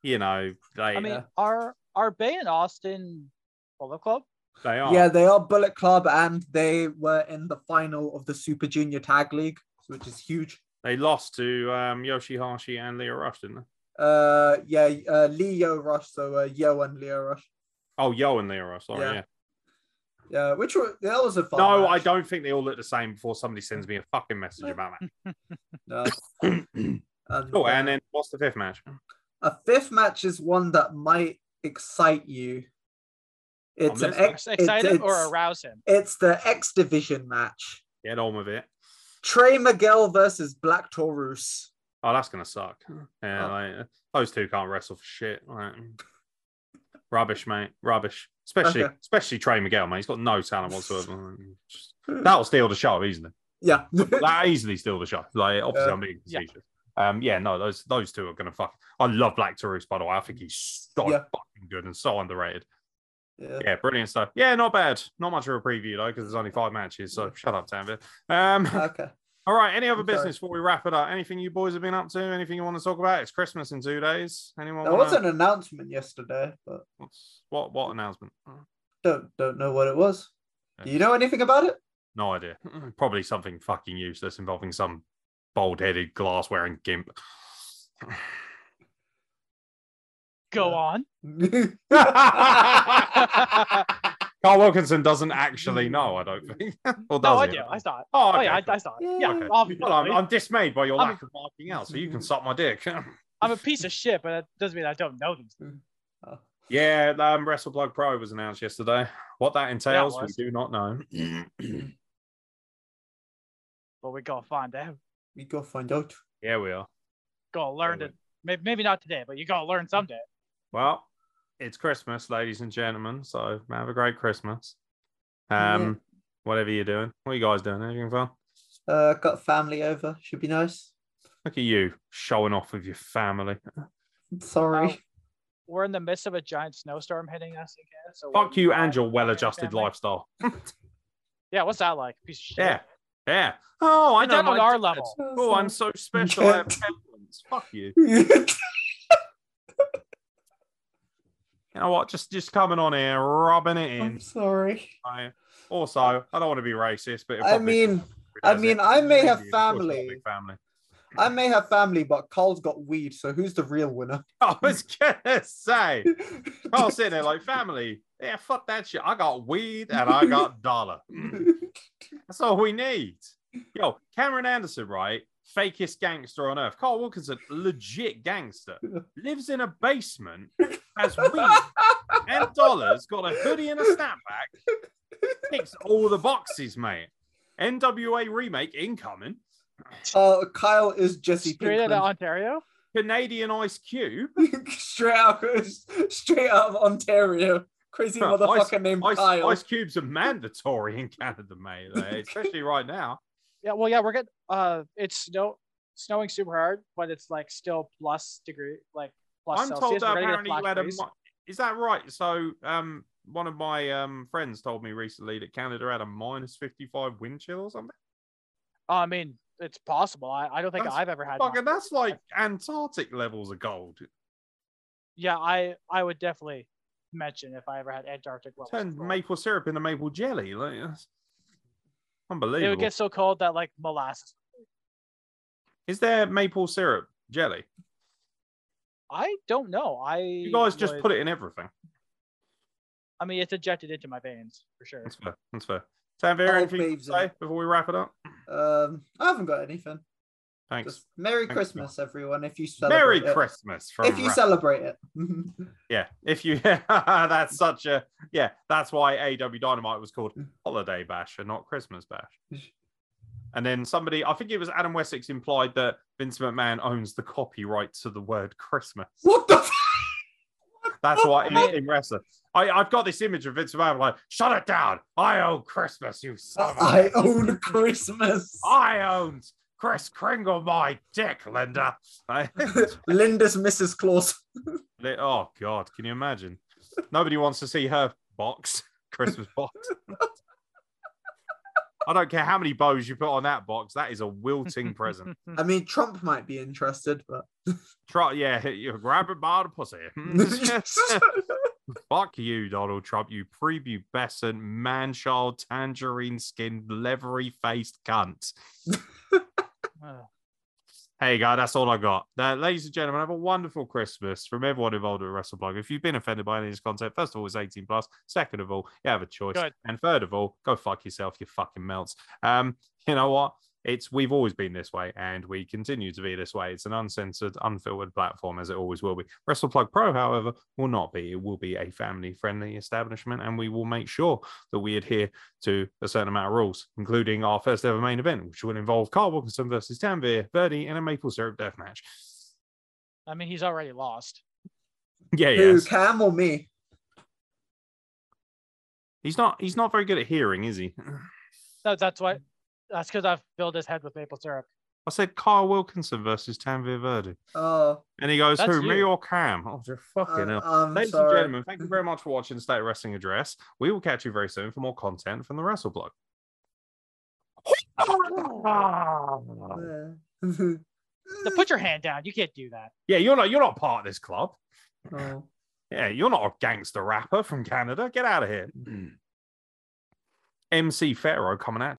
you know, they I mean, Yeah. are are Bey and Austin Bullet Club? they are. Yeah, they are Bullet Club, and they were in the final of the Super Junior Tag League, which is huge. They lost to um, Yoshihashi and Lio Rush, didn't they? Uh, yeah, uh, Lio Rush, so uh, Yo and Lio Rush. Oh, Yo and Leroy. Sorry, Yeah. yeah. Yeah, which were, that was a fun. No, match. I don't think they all look the same. Before somebody sends me a fucking message about No. that. And, oh, uh, and then what's the fifth match? a fifth match is one that might excite you. It's an listening. X, Excited or arouse him? It's the X Division match. Get on with it. Trey Miguel versus Black Taurus. Oh, that's gonna suck. Yeah, Oh. like, those two can't wrestle for shit. Like, rubbish, mate. Rubbish. Especially, Okay. especially Trey Miguel, mate. He's got no talent whatsoever. That'll steal the show easily. Yeah. That easily steal the show. Like, obviously, Yeah. I'm being Yeah. facetious. Um, yeah, no, those those two are gonna fuck. I love Black Taurus, by the way. I think he's so Yeah. fucking good and so underrated. yeah. Yeah, brilliant stuff. Yeah, not bad. Not much of a preview though, because there's only five matches. So shut up, Tanvir. Um, Okay. All right. Any other I'm sorry. business before we wrap it up? Anything you boys have been up to? Anything you want to talk about? It's Christmas in two days. Anyone? There wanna- was an announcement yesterday, but What's, what what announcement? don't don't know what it was. Yeah. Do you know anything about it? No idea. Probably something fucking useless involving some bald-headed, glass-wearing gimp. Go on. Carl Wilkinson doesn't actually know. I don't think. or No, does I he? do. I saw it. Oh, Oh, okay. yeah, I, I saw it. Yeah. Yeah, Okay. obviously. Well, I'm, I'm dismayed by your I'm- lack of marking out, so you can suck my dick. I'm a piece of shit, but that doesn't mean I don't know these. things. yeah, um, WrestlePlug Pro was announced yesterday. What that entails, we do not know. But we gotta find out. we gotta find out. yeah, we are. Gotta learn we- to. Maybe, maybe not today, but you gotta learn someday. Well, it's Christmas, ladies and gentlemen. So have a great Christmas. Um, whatever you're doing. What are you guys doing? Anything fun? Uh, got family over. Should be nice. Look at you showing off with your family. Sorry. Well, We're in the midst of a giant snowstorm hitting us again. So Fuck you fine and your well-adjusted family. lifestyle. Yeah, what's that like? Piece of shit. Yeah, yeah. Oh, I You're know. Down on our dad. level. Oh, I'm so special. I have talents. Fuck you. You know what? Just just coming on here, rubbing it in. I'm sorry. I- Also, I don't want to be racist, but I mean, I mean, it. I may have Of course, got a family. family. I may have family, but Carl's got weed. So who's the real winner? I was gonna say, Carl sitting there like family. Yeah, fuck that shit. I got weed and I got dollar. That's all we need. Yo, Cameron Anderson, right? Fakest gangster on earth. Carl Wilkinson, legit gangster. Lives in a basement, has weed and dollars, got a hoodie and a snapback. Ticks all the boxes, mate. NWA remake incoming. Uh, Kyle is Jesse Straight out of Ontario. Canadian Ice Cube. straight out, straight out of Ontario. Crazy Ice- motherfucker named Ice, Kyle. ice cubes are mandatory in Canada, mate. Especially right now. Yeah, well, yeah, we're getting. Uh, it's snow, snowing super hard, but it's like still plus degree, like plus I'm Celsius. told that We're gonna get apparently you had a. Is that right? So, um, one of my um friends told me recently that Canada had a minus 55 wind chill or something. Oh, I mean, it's possible. I, I don't think That's I've ever had. Fucking, that's like Antarctic levels of cold. Yeah, I I would definitely mention if I ever had Antarctic levels. cold. maple syrup into maple jelly. Like, that's It unbelievable. would get so cold that like molasses. Is there maple syrup jelly? I don't know. I You guys just put it in everything. I mean, it's injected into my veins for sure. That's fair. That's fair. Tanvir, Oh, anything to say before we wrap it up? Um, I haven't got anything. Thanks. Just Merry Thanks, Christmas, everyone. If you celebrate Merry it. Christmas. From If you Ra- celebrate it. yeah, if you that's such a yeah, that's why AEW Dynamite was called Holiday Bash and not Christmas Bash. And then somebody, I think it was Adam Wessex, implied that Vince McMahon owns the copyright to the word Christmas. what the? F- That's why in, in wrestling, I, I've got this image of Vince McMahon like, shut it down. I own Christmas, you son I own Christmas. I owned Chris Kringle, my dick, Linda. Linda's Mrs. Claus. Oh God, can you imagine? Nobody wants to see her box, Christmas box. I don't care how many bows you put on that box. That is a wilting present. I mean, Trump might be interested, but Try, yeah, you grab it by the pussy. Fuck you, Donald Trump. You prepubescent, man-child, tangerine-skinned, leathery-faced cunt. There you go. That's all I got. Now, ladies and gentlemen, have a wonderful Christmas from everyone involved with WrestlePlug. If you've been offended by any of this content, first of all, it's 18 plus. Second of all, you have a choice. And third of all, go fuck yourself, you fucking melts. Um, you know what? It's we've always been this way, and we continue to be this way. It's an uncensored, unfiltered platform, as it always will be. WrestlePlug Pro, however, will not be. It will be a family-friendly establishment, and we will make sure that we adhere to a certain amount of rules, including our first ever main event, which will involve Carl Wilkinson versus Tanvir Verdi in a maple syrup death match. I mean, he's already lost. Yeah, Who, yes. Cam or me? He's not. He's not very good at hearing, is he? That, that's why. That's because I've filled his head with maple syrup. I said Carl Wilkinson versus Tanvir Verdi, Oh, and he goes, That's "Who, me or Cam?" Oh, you're fucking hell. uh, I'm Ladies sorry. and gentlemen, thank you very much for watching State Wrestling Address. We will catch you very soon for more content from the WrestlePlug. So put your hand down. You can't do that. Yeah, you're not. You're not part of this club. oh. Yeah, you're not a gangster rapper from Canada. Get out of here. MC Pharaoh coming at